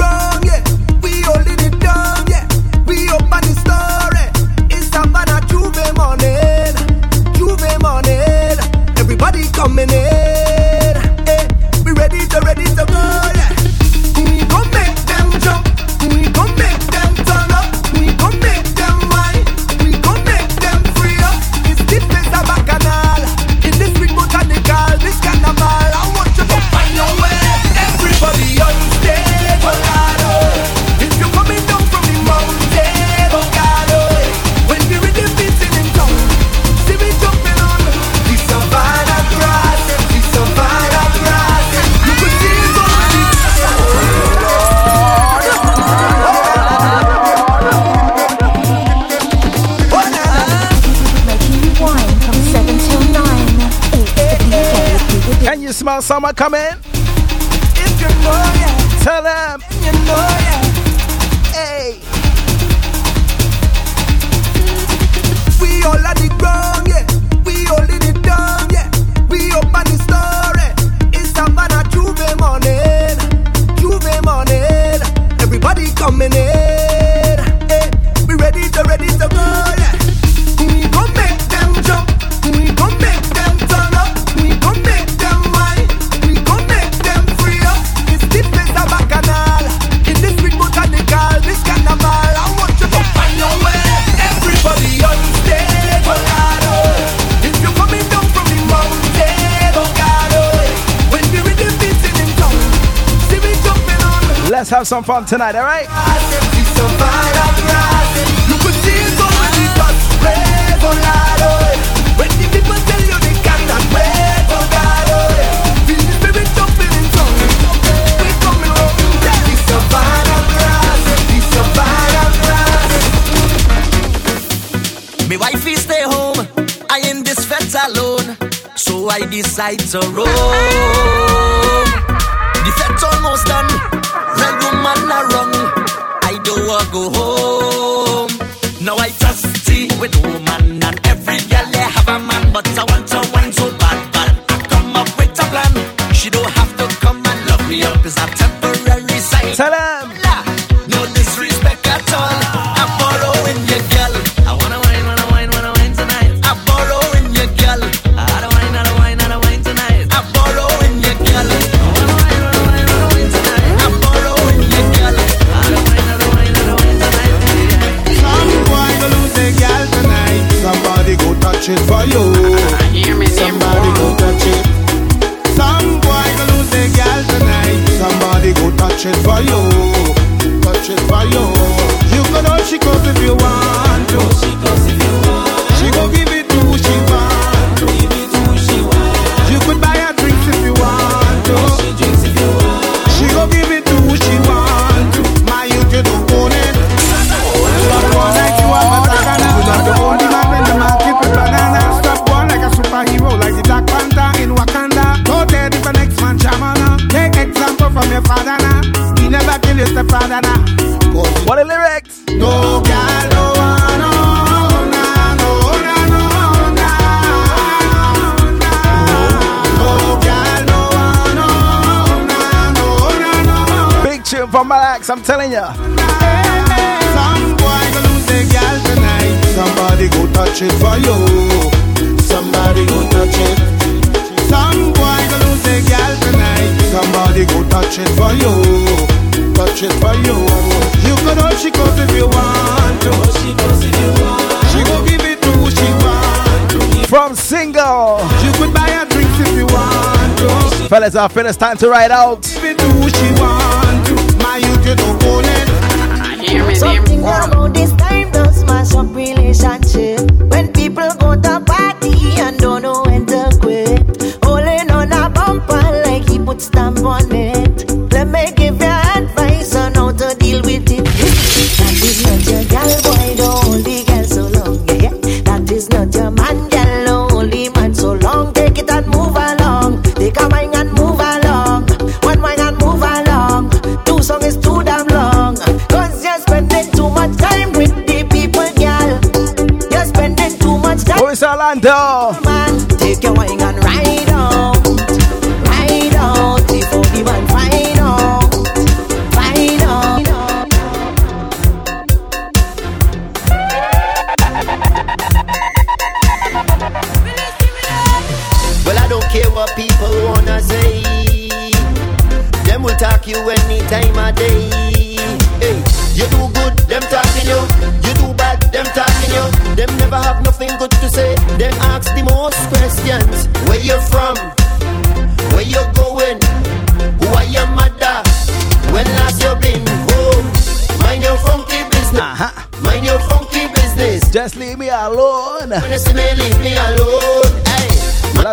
summer coming? Savannah grass, the savannah grass. Me wifey stay home, I in this alone, so I decide to roam. The fete almost done, red woman a run, I don't want go home. I'm telling ya. Some boy lose tonight. Somebody go touch it for you. Somebody go touch it. Some boy lose tonight. Somebody go touch it for you. Touch it for you. You could all she goes if you want to. She goes if you want. She go give it to who she want. From single. You could buy a Fellas are finished, time to ride out. Something about this time does smash up relationship.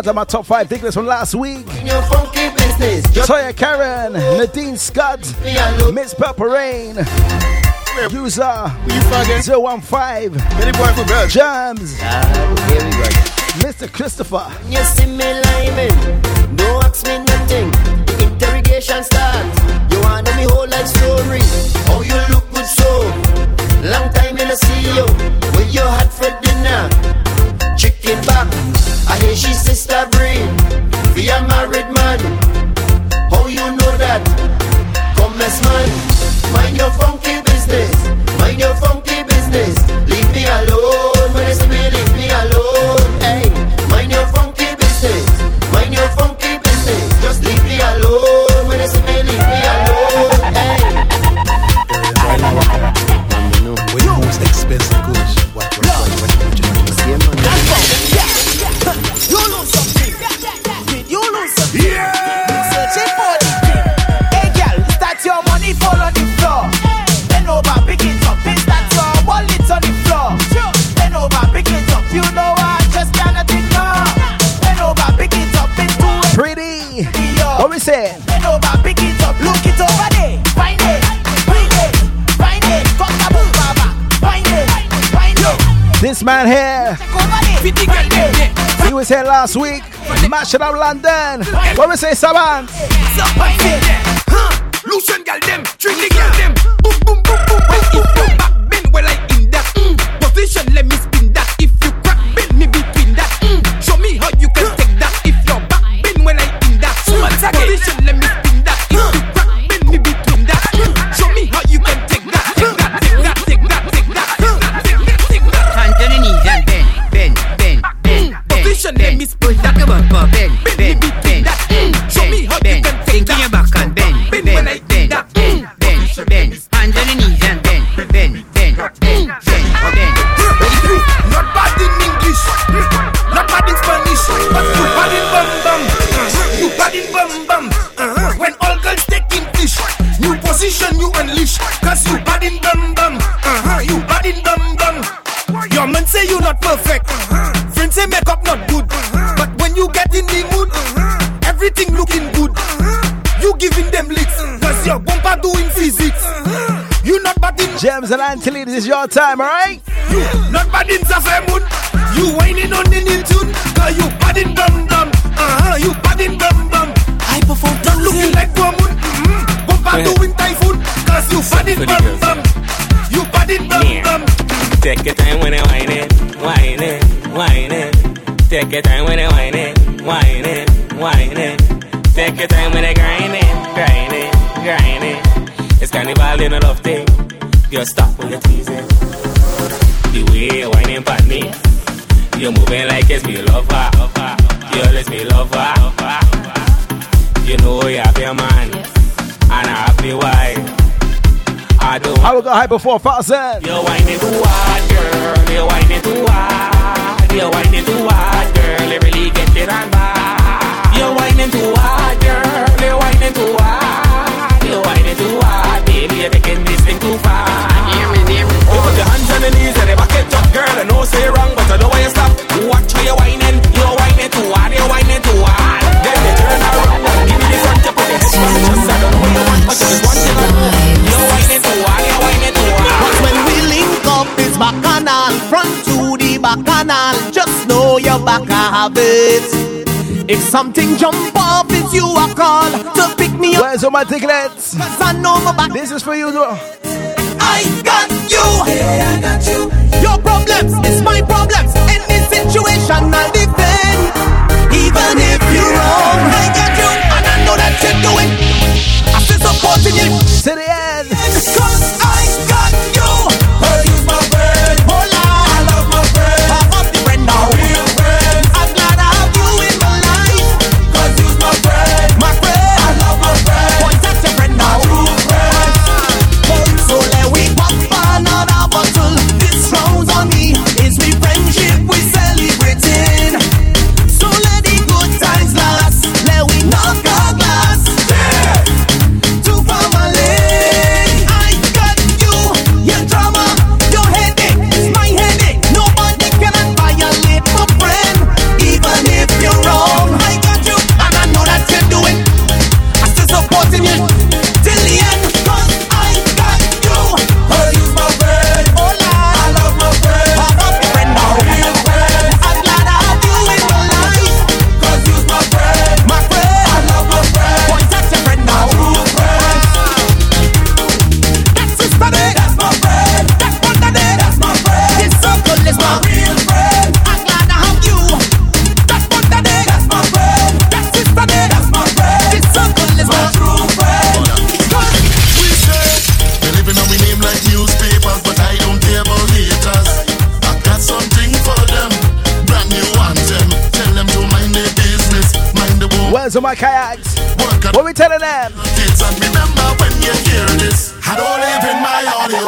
out to my top five diggers from last week. Toya Karen, Nadine Scud, Miss Purple Rain, User 015, Jams, Mr. Christopher. said last week, mash London. What we say, Savant? All time, alright? the hype before Fazen. Yo, I need to hard, girl. You're whining too hard. You're whining too hard, girl. It really get it on my. You're whining too hard, girl. You're whining too hard. You're whining too hard, baby. You're taking this thing too far. Hear me, hear You put your hands on the knees and the back it up, girl. I know say wrong, but I know why you stop. back of it. If something jump off, it's you I call to pick me up. Where's all my tickets? This is for you, though. I got you. Yeah, I got you. Your problems is my problems. Any situation I'll defend. Even if you're wrong, I got you, and I know that you're doing. I'm still supporting you. Say hands on my kayaks. What we telling them? Kids, and remember when you hear this, I don't live in my audio.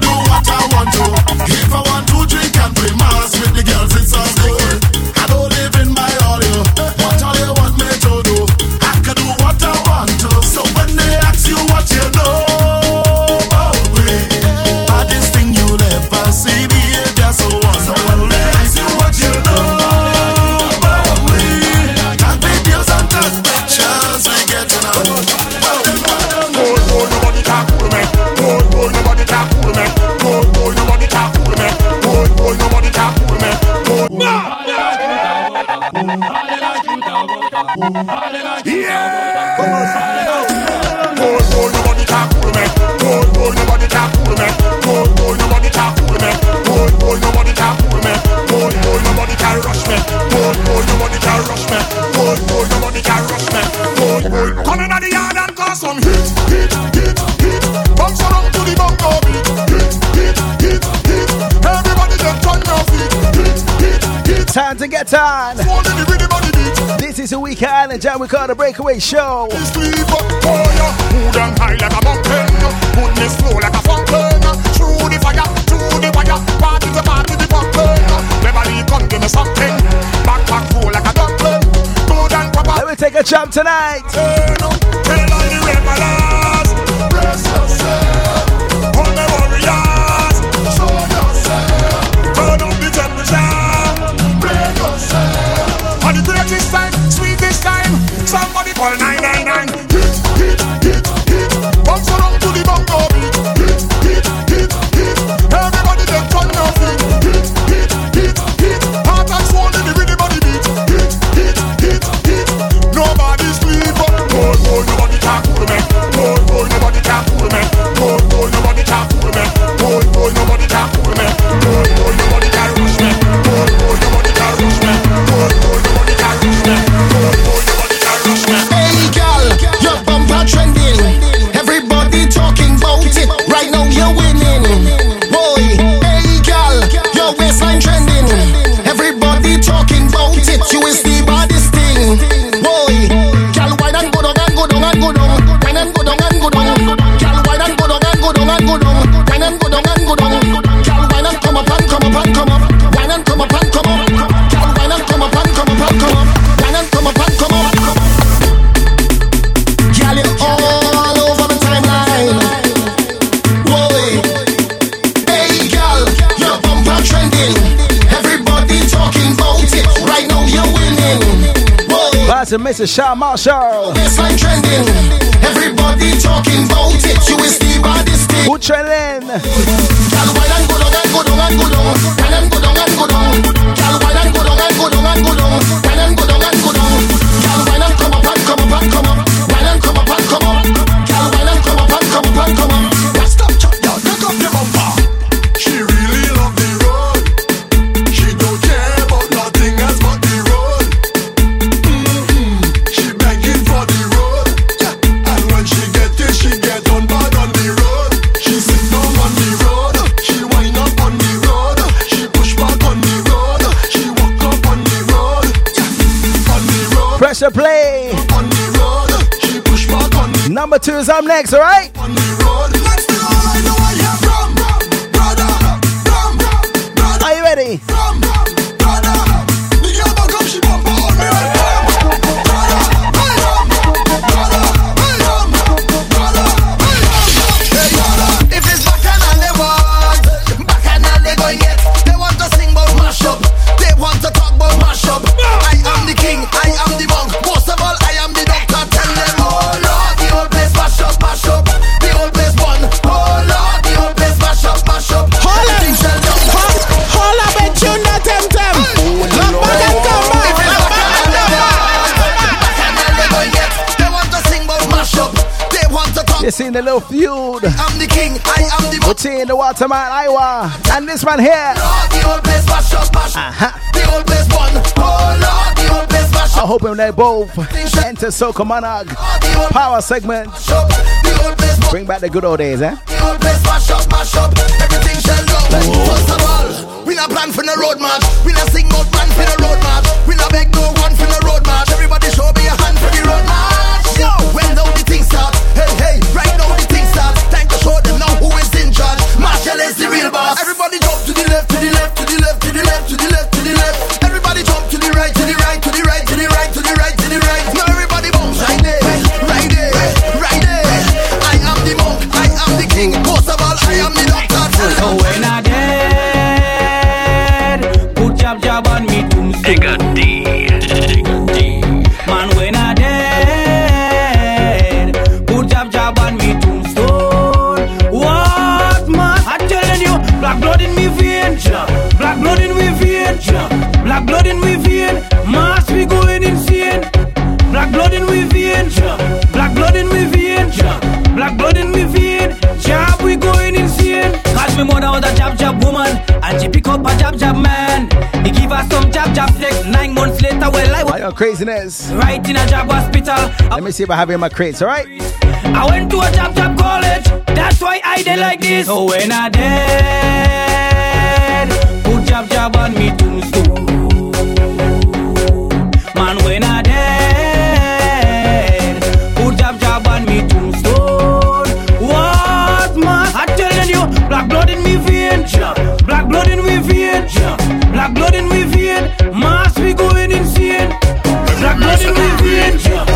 Do what I want to. If I want to drink and play mass with the girls, it's all good. Yeah. Gold, nobody can fool me. Gold, gold, nobody can fool me. Gold, gold, nobody can fool me. Gold, gold, nobody can rush me. Gold, gold, nobody can rush me. Gold, gold, nobody can rush me. Gold, gold. Come inna the yard and cause heat, heat, heat, heat. Bounce around to the bongo beat. Heat, heat, heat, heat. Everybody just turn your feet. Heat, heat, heat. Time to get on the weekend, and we call the breakaway show. Let me take a jump tonight. to Mr. Shaw Marshall. Everybody talking about it. You is the baddest thing. And go down go down go down. to play. Number two is up next, alright? in the little feud. I'm the king, I am the We're the waterman Iowa. And this man here. Lord, the old place mash up, mash. Uh-huh. The old place. Oh Lord, the old place. I hope they both enter Soca Monarch power segment. Bring back the good old days, eh? The old place up. Everything shall. First of all, we not plan for the road march. We not sing about plan for the road march. We not beg no Everybody me more than a jab jab woman, and she pick up a jab jab man. He give her some jab jab sex. Nine months later, well I was uh, craziness. Right in a jab hospital. Let me see if I have it in my crates. All right. I went to a jab jab college. That's why I did like this. Oh, when I dead, put jab jab on me tombstone. Man, when I dead. Must be going insane. Black blood in my.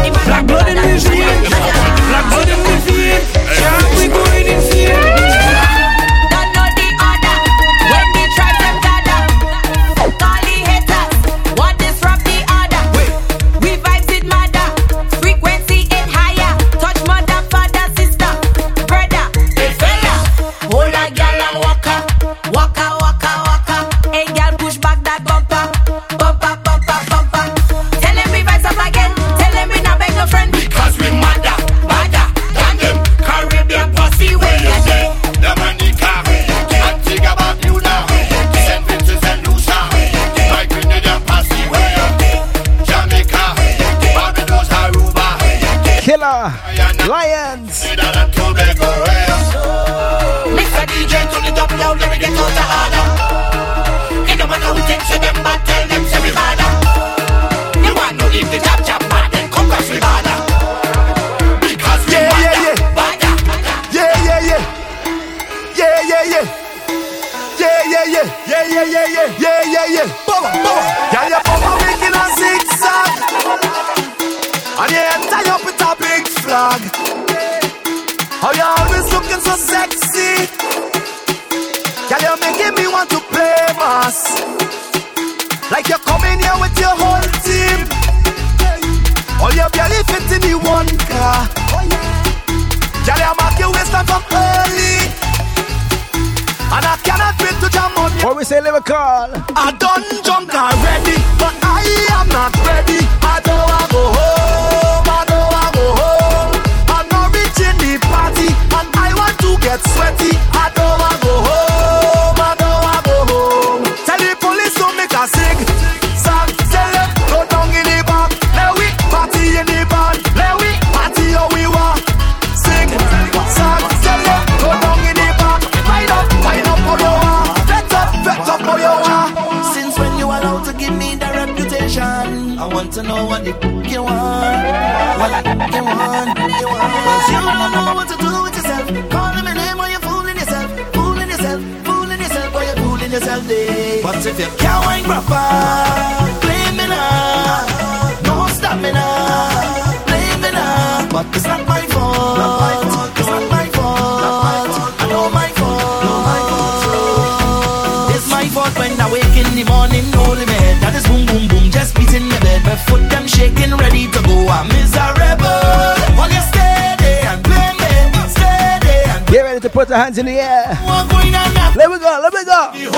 hands in the air. Let me go, let me go.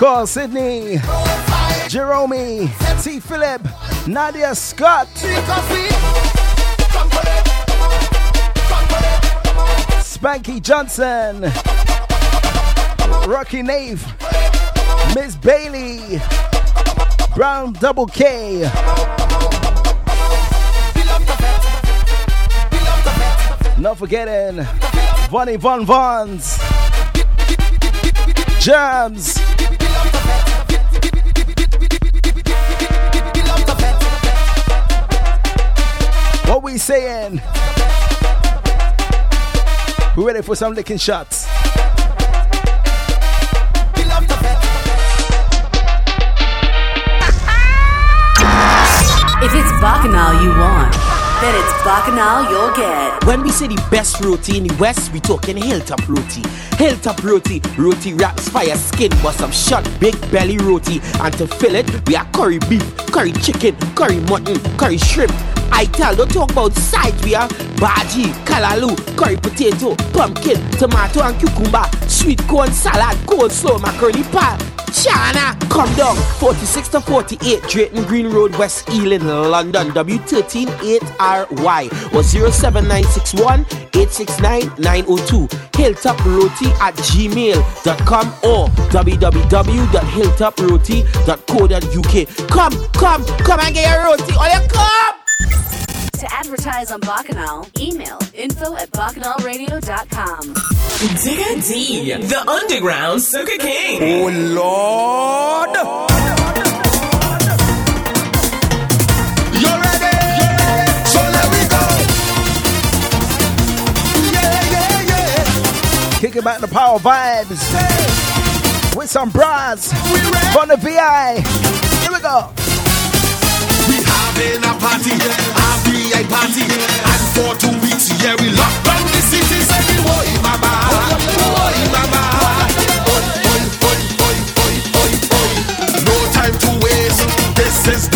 Call Sydney, Jerome, T. Philip, Nadia Scott, Spanky Johnson, Rocky Nave, Miss Bailey, Brown Double K. Not forgetting Vonnie Von Vons, Jams. We saying? We ready for some licking shots? If it's Bacchanal you want, then it's Bacchanal you'll get. When we say the best roti in the West, we talking hilltop roti. Hilltop roti, roti wraps, fire skin, but some short big belly roti. And to fill it, we have curry beef, curry chicken, curry mutton, curry shrimp. I tell, don't talk about sides, we have kalalu, curry potato, pumpkin, tomato and cucumber, sweet corn salad, coleslaw, macaroni pie. China, come down 46 to 48 Drayton Green Road, West Ealing, London, W138RY or 07961 869 902. Hilltop Roti at gmail.com or www.hilltoproti.co.uk. Come, come, come and get your roti. Oh All you come! To advertise on Bacchanal, email info at bacchanalradio.com. Digga D, the underground Sugar King. Oh Lord. You ready? So let we go. Yeah, yeah, yeah. Kicking back the power vibes with some bras from the VI. Here we go. Having a party, VI party, and for two weeks, yeah, we lock down the city. Say, boy, mama, boy, mama, boy, boy, boy, boy, boy, boy, boy. No time to waste. This is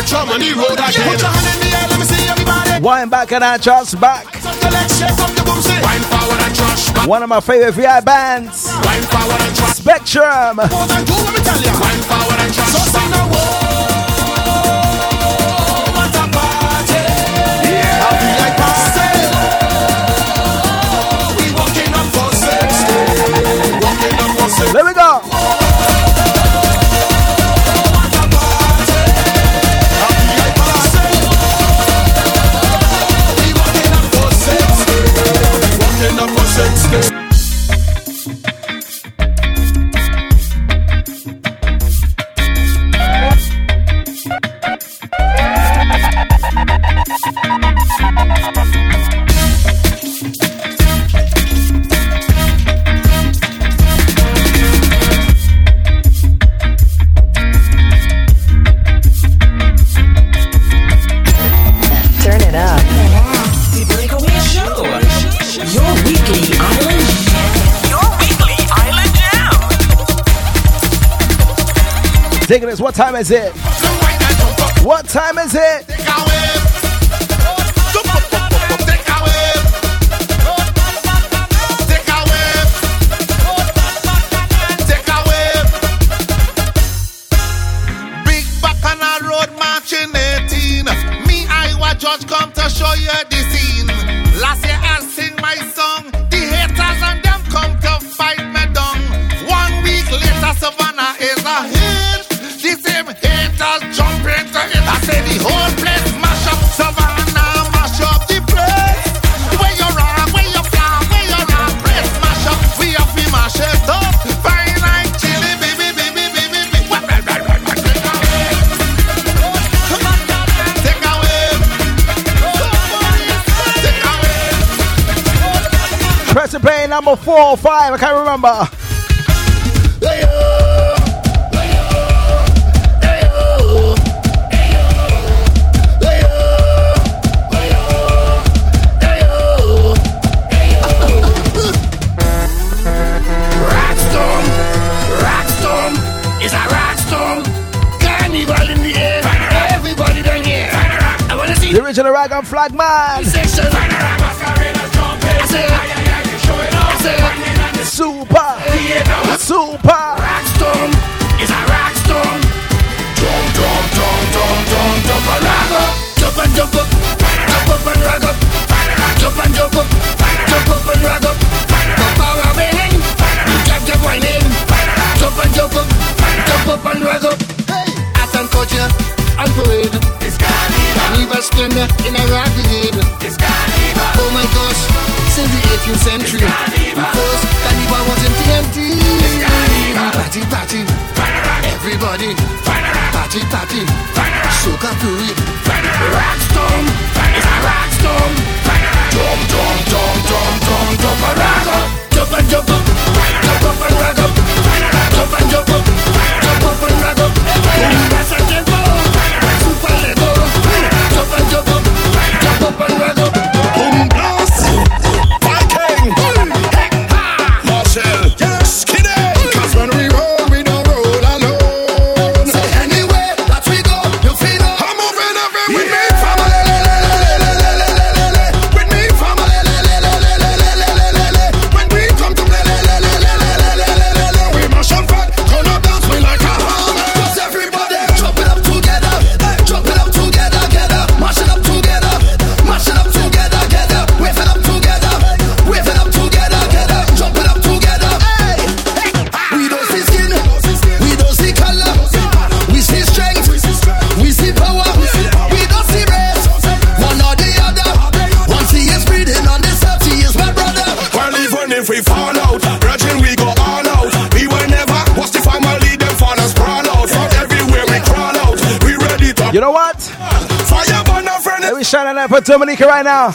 again. Spectrum on the road again. Put your hand in the air, let me see everybody. Wind back and I trust back. Tuck your legs, shake up the boom, say. Wind forward and trash back. One of my favorite VI bands. Time is it? Number four or five. I can't remember. Rockstorm, Rockstorm is a Rockstorm. Carnival in the air. Everybody down here. I wanna see The original rag and flag man. Super. Super. Rockstorm is a Rockstorm. Drum, drum, drum, drum, drum, jump and rock up. Jump and jump up. Jump up and rock up. Jump and jump up. Jump up and rock up. Jump and rock bang. Jump, jump, whining. Jump and jump up. Jump up and rock up. Hey, art and culture and parade. It's carnival. Carnival splendor in a rock brigade. It's carnival. Oh my gosh, since the 18th century. Because carnival wasn't empty. Carnival. Party, party. Everybody. Party, party. Soca period. Rockstorm. It's a rockstorm. Jump, jump, jump, jump, jump and rock up. Jump and jump up. Jump up and up. Jump and jump up. Me for Dominica right now.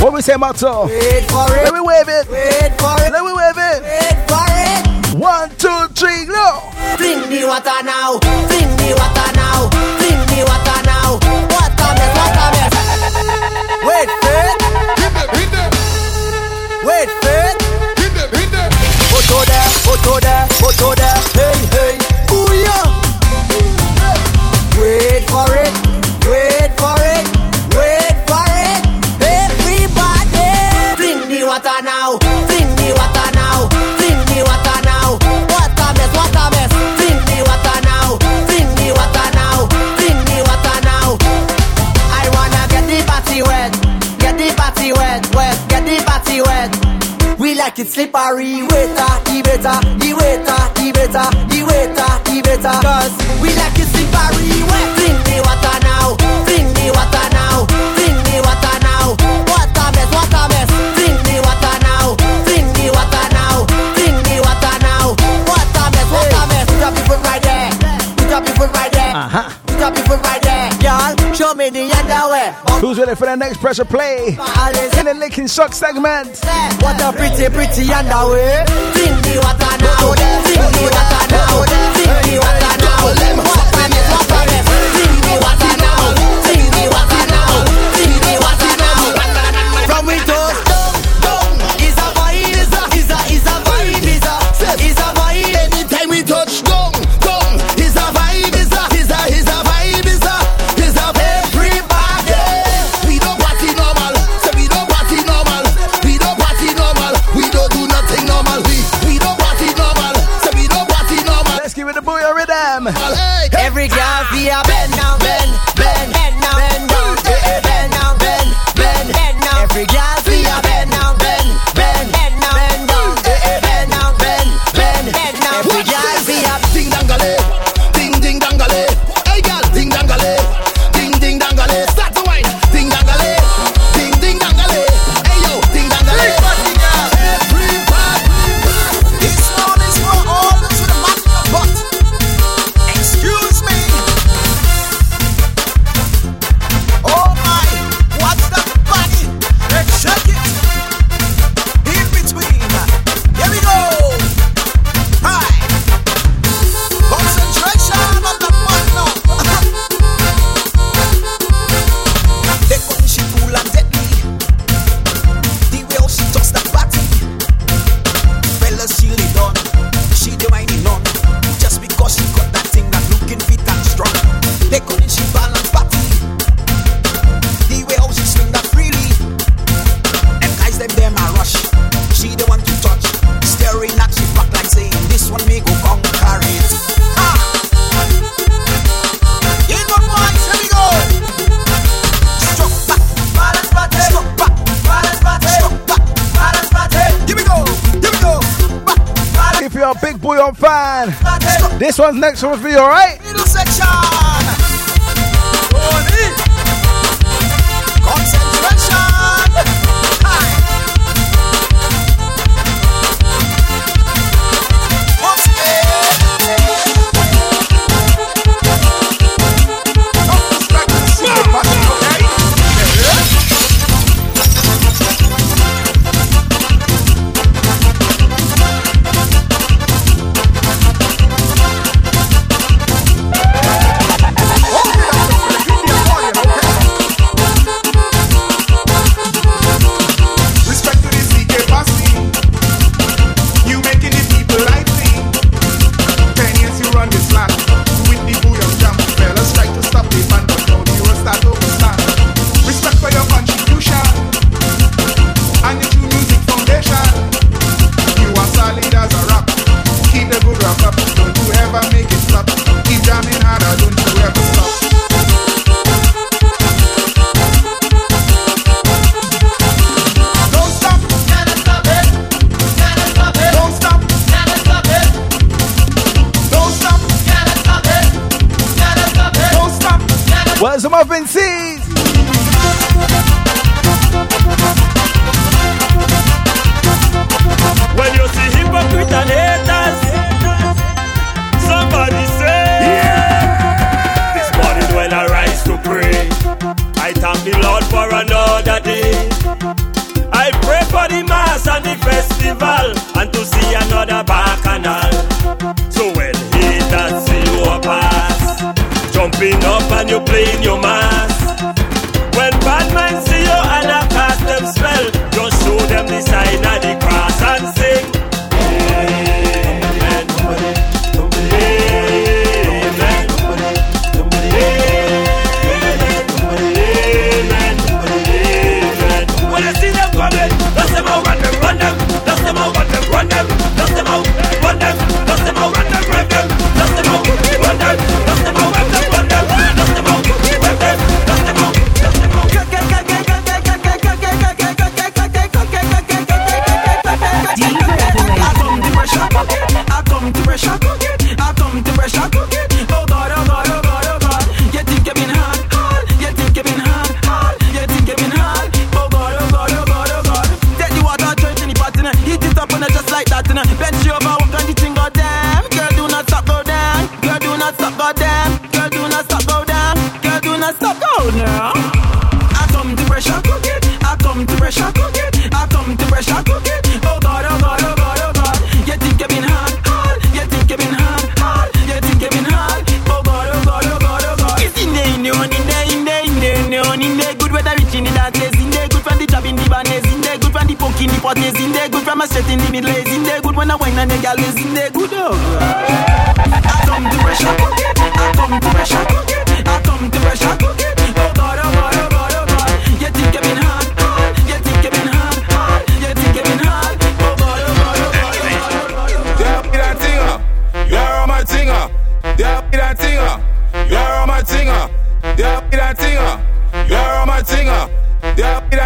What we say, Matzo? Wait for it. Let me wave it. Wait for it. Let me wave it. Wait for it. One, two, three, go. Fling the water now. Fling the water now. border. But better. Cause we like it see very wet. Drink the water now. Drink the water now. Drink the water now. Water mess, water mess. Drink the water now. Drink the water now. Drink the water now. Water mess, water mess. We your people right there. We your people right there. Uh-huh. We got people right there. Y'all, show me the underwear. Who's ready for the next pressure play? In the licking shock segment. What a pretty, pretty underway. Think me what I know. Think me what I know. Think me what I know. What I know. Think me what I know. This one's next one for you, alright?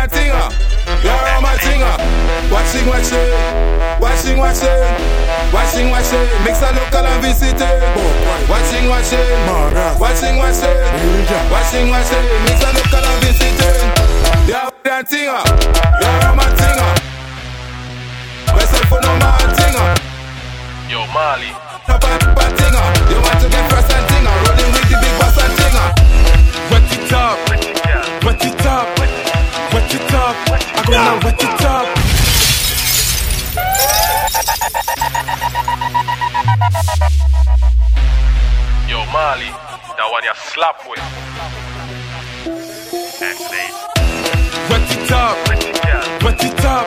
That thinger. You're on my thinger. Watching, watching, watching, watching, watching, watching. Mix a local and visit it. Watching, watching, watching, watching, watching, watching. Mix a local and visit it. Yeah, be that thinger. You're on my thinger. Myself for no man thinger. Yo, Marley. Up and up. You want to get first and thinger. Rolling with the big boss and thinger. Wet it up. Up. I'm gonna wet it up. Yo, Marley. That one you slap with. X-Nate. Wet it up. Wet it up.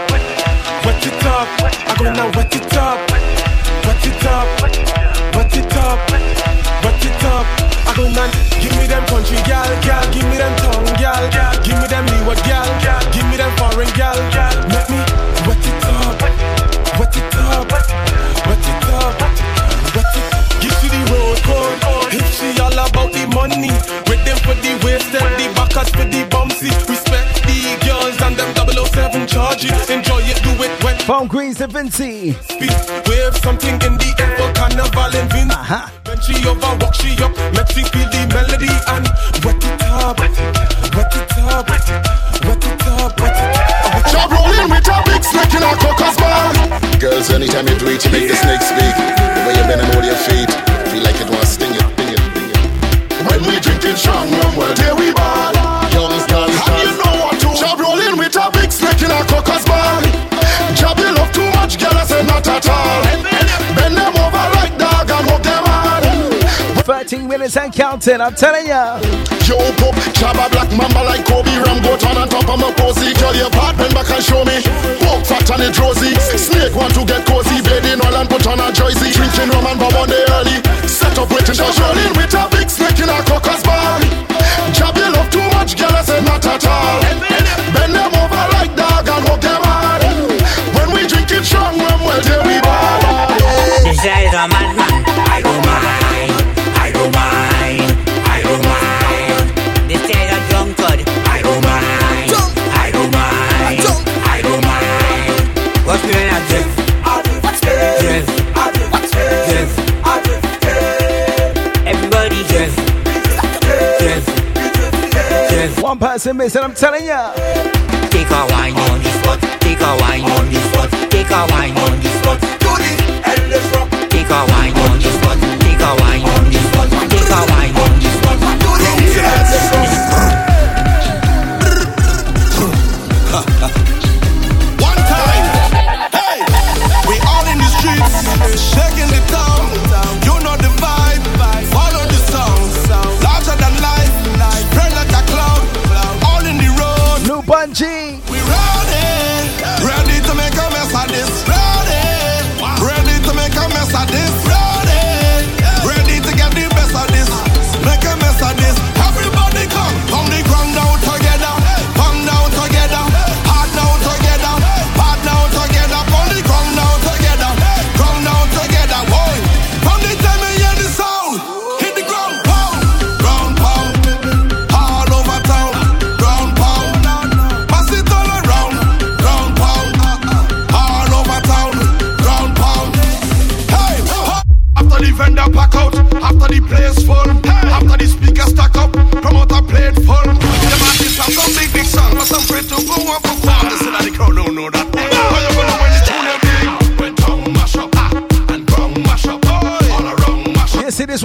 Wet it up. I'm gonna wet it up. Wet it up. Wet it up. Wet it up. I'm give me them country gal, gal. Give me them tongue gal, gal. Give me them leeward gal, gal. Give me them foreign gal, gal. Let me wet it up. Wet it up. Wet it up. Wet it. Give she the road code. If she all about the money, with them for the waist and the backers for the bumpsy. Respect the girls and them 007 charges. Enjoy it, do. From Greens to Vincy. Speak. Wave something in the air for carnival and Vince. Uh-huh. When she over, walk she up, make she feel the melody and wet it up, wet it up, wet it up, wet it up, wet it up. Job rolling with a big snake in a cocker's ball. Girls, anytime you do it, you make the snake speak. The way you bend and hold your feet, feel like it wants sting you, sting you, sting you. When we drinking strong rum, well, there we say not at all. Bend them over like dog and hug them hard. 13 minutes and counting, I'm telling ya. Yo, pop, Jabba black mamba like Kobe Ram goat on on top of my posy. Girl, your part bend back and show me. Walk fat and it rosy. Snake want to get cozy. Bathing oil and put on a jersey. Drinking rum and bob on the early. Set up waiting for rolling with a big snake in a cocker's ball. Jab you love too much, girl, I say not at all. Bend them over I'm telling ya. Take a wine on the spot. Take a wine on the spot. Take a wine on the spot. Do the endless rock. Take a wine on the spot. Take a wine on the spot. Take a wine on the spot. Do the endless One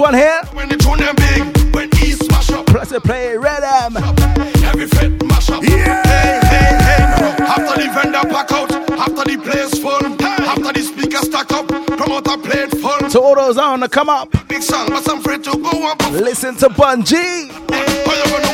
one here? When the tune and big, when east mash up, Plus they play rhythm. every fit mash up. Yeah. Hey, hey, hey. After the vendor pack out, after the place full, after the speaker stack up, promoter played full. So all those on to come up. Big song, but some afraid to go perform. Listen to Bunji. How you gonna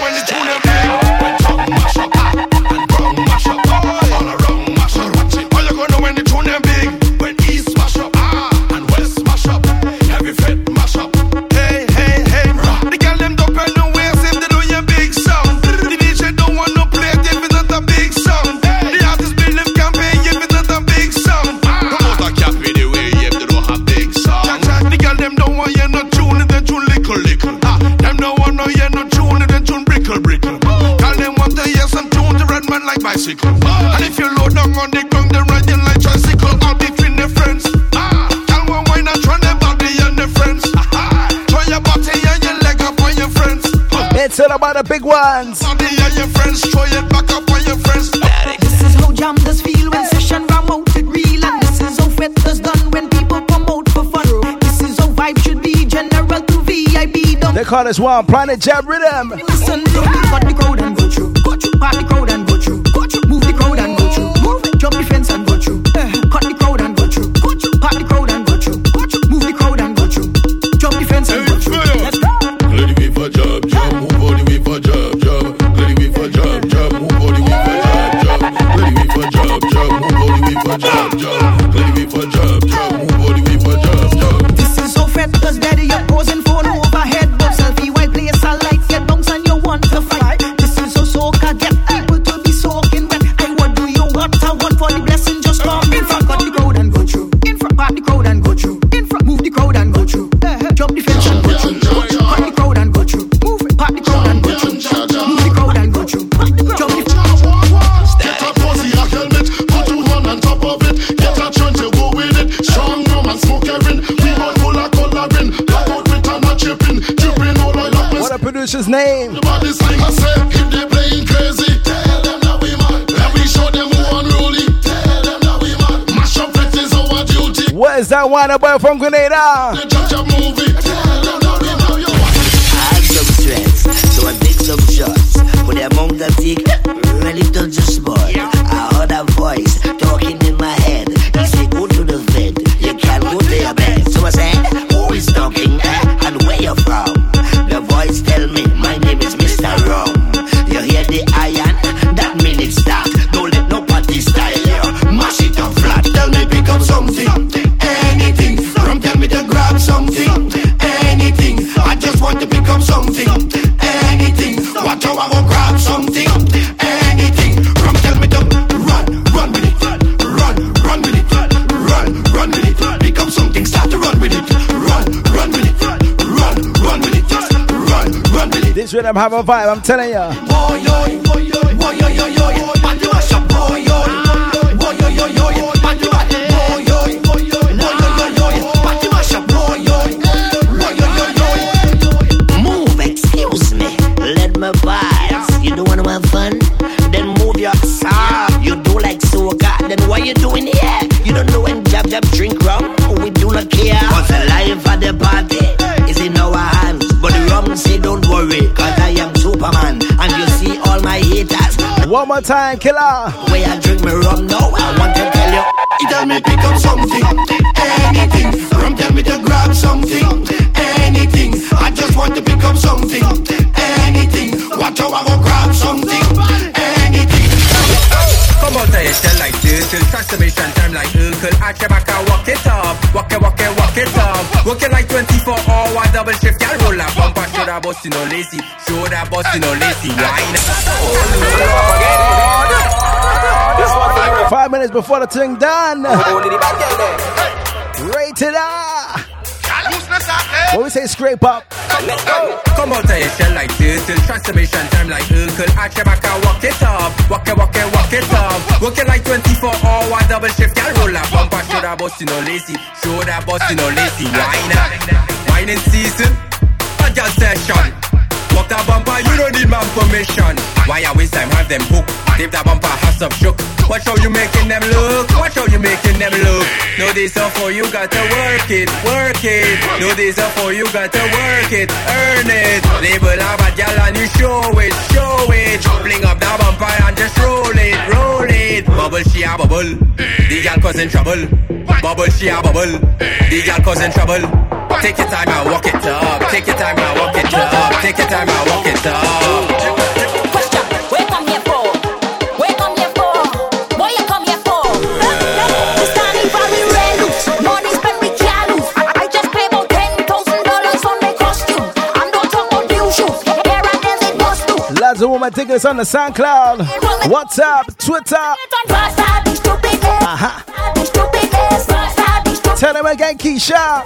bicycle. And if you load down on the ground, then ride you like tricycle. All between the friends. Ah, tell one why not run the body and the friends. Ah, ah. Throw your body and your leg up on your friends. It's all about the big ones. Body and your friends, throw it back up on your friends. This is how jam does feel when session ram out it real And this is how fet does done when people come out for fun This is how vibe should be general to VIP Don't They call this one Planet Jam Rhythm. listen that one boy from Grenada? The judge a movie. Tell them that we mad. Yo, I have some strength, so I take some shots. But really. I heard a voice talking in my head. Up, boy, yo, boy, yo, yo, yo. Move, excuse me. Let me. You don't wanna have fun? Then move your. You do like soca. Then you doing here? You don't know when Jab Jab drink rum? We do not care. Cause the One more time, killer. Way I drink my rum now. I want to tell you. He tell me pick up something, anything. Rum tell me to grab something, anything. I just want to pick up something, anything. Watch how I go grab something, anything. Come on, of your shell like turtle Transformation time like Urkel Arch your back and walk it up Walk it, walk it, it up Working like 24 hour double shift. Girl roll up bumper. Show that boss you no lazy. Show that boss you no lazy. Wine Five minutes before the thing done. Rated R. What we say, scrape up. Come out of your shell like turtle Transformation time like back and walk it up Walk it, walk it, walk it up Working like 24 hour double shift Girl roll up bumper Show that boss you no lazy Show that boss you no lazy Wine Wine in season A girl session Walk that bumper, you don't need my permission. Why I waste time, have them hook. If that bumper has some shook. Watch how you making them look. Watch how you making them look. No, this are for you, gotta work it, work it. No, this are for you, gotta work it, earn it. Label a bad gal and you show it, show it. Bling up that bumper and just roll it, roll it. Bubble, she a bubble. The gal causing trouble. Bubble, she a bubble. The gal causing trouble. Take your time and walk it up. Take your time and walk it up. Take your time and walk it up. Do. Lots of woman tickets on the SoundCloud. What's up? Twitter. Uh-huh. Tell them again, Keisha.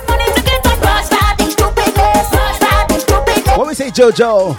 What we say, Jojo?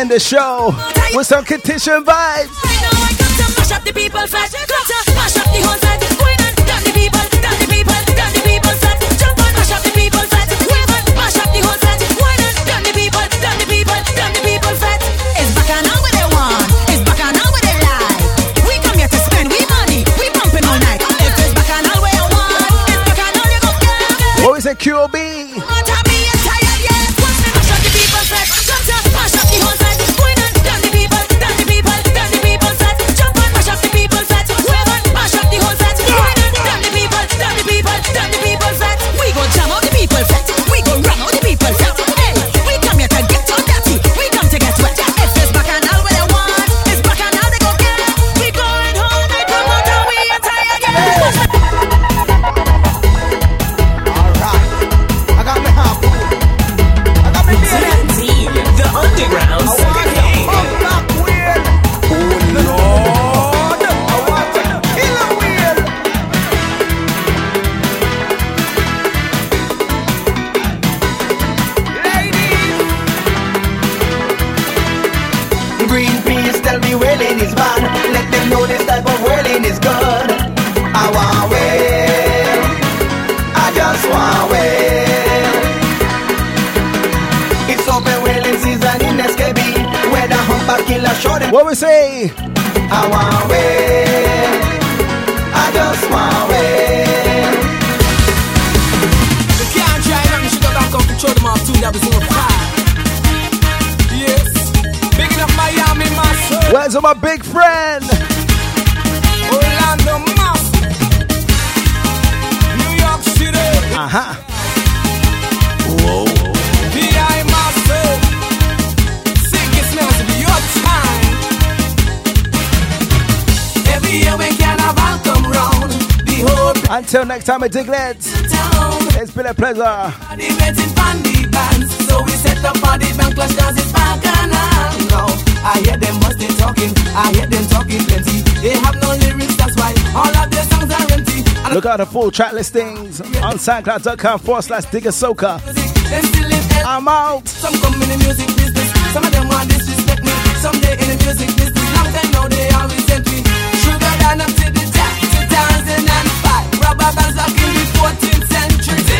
end the show with some condition vibes. Tommy Diglett. It's been a pleasure. So we set up for the bank clash cause it's back and now I hear them must they talking, I hear them talking plenty. They have no lyrics, that's why all of their songs are empty. And Look out the full track listings on soundcloud.com forward slash digger soca. I'm out. Some come in the music business, some of them want disrespect me. In the music business, they me. Sugar down up to the top, to and back as like in the 14th century.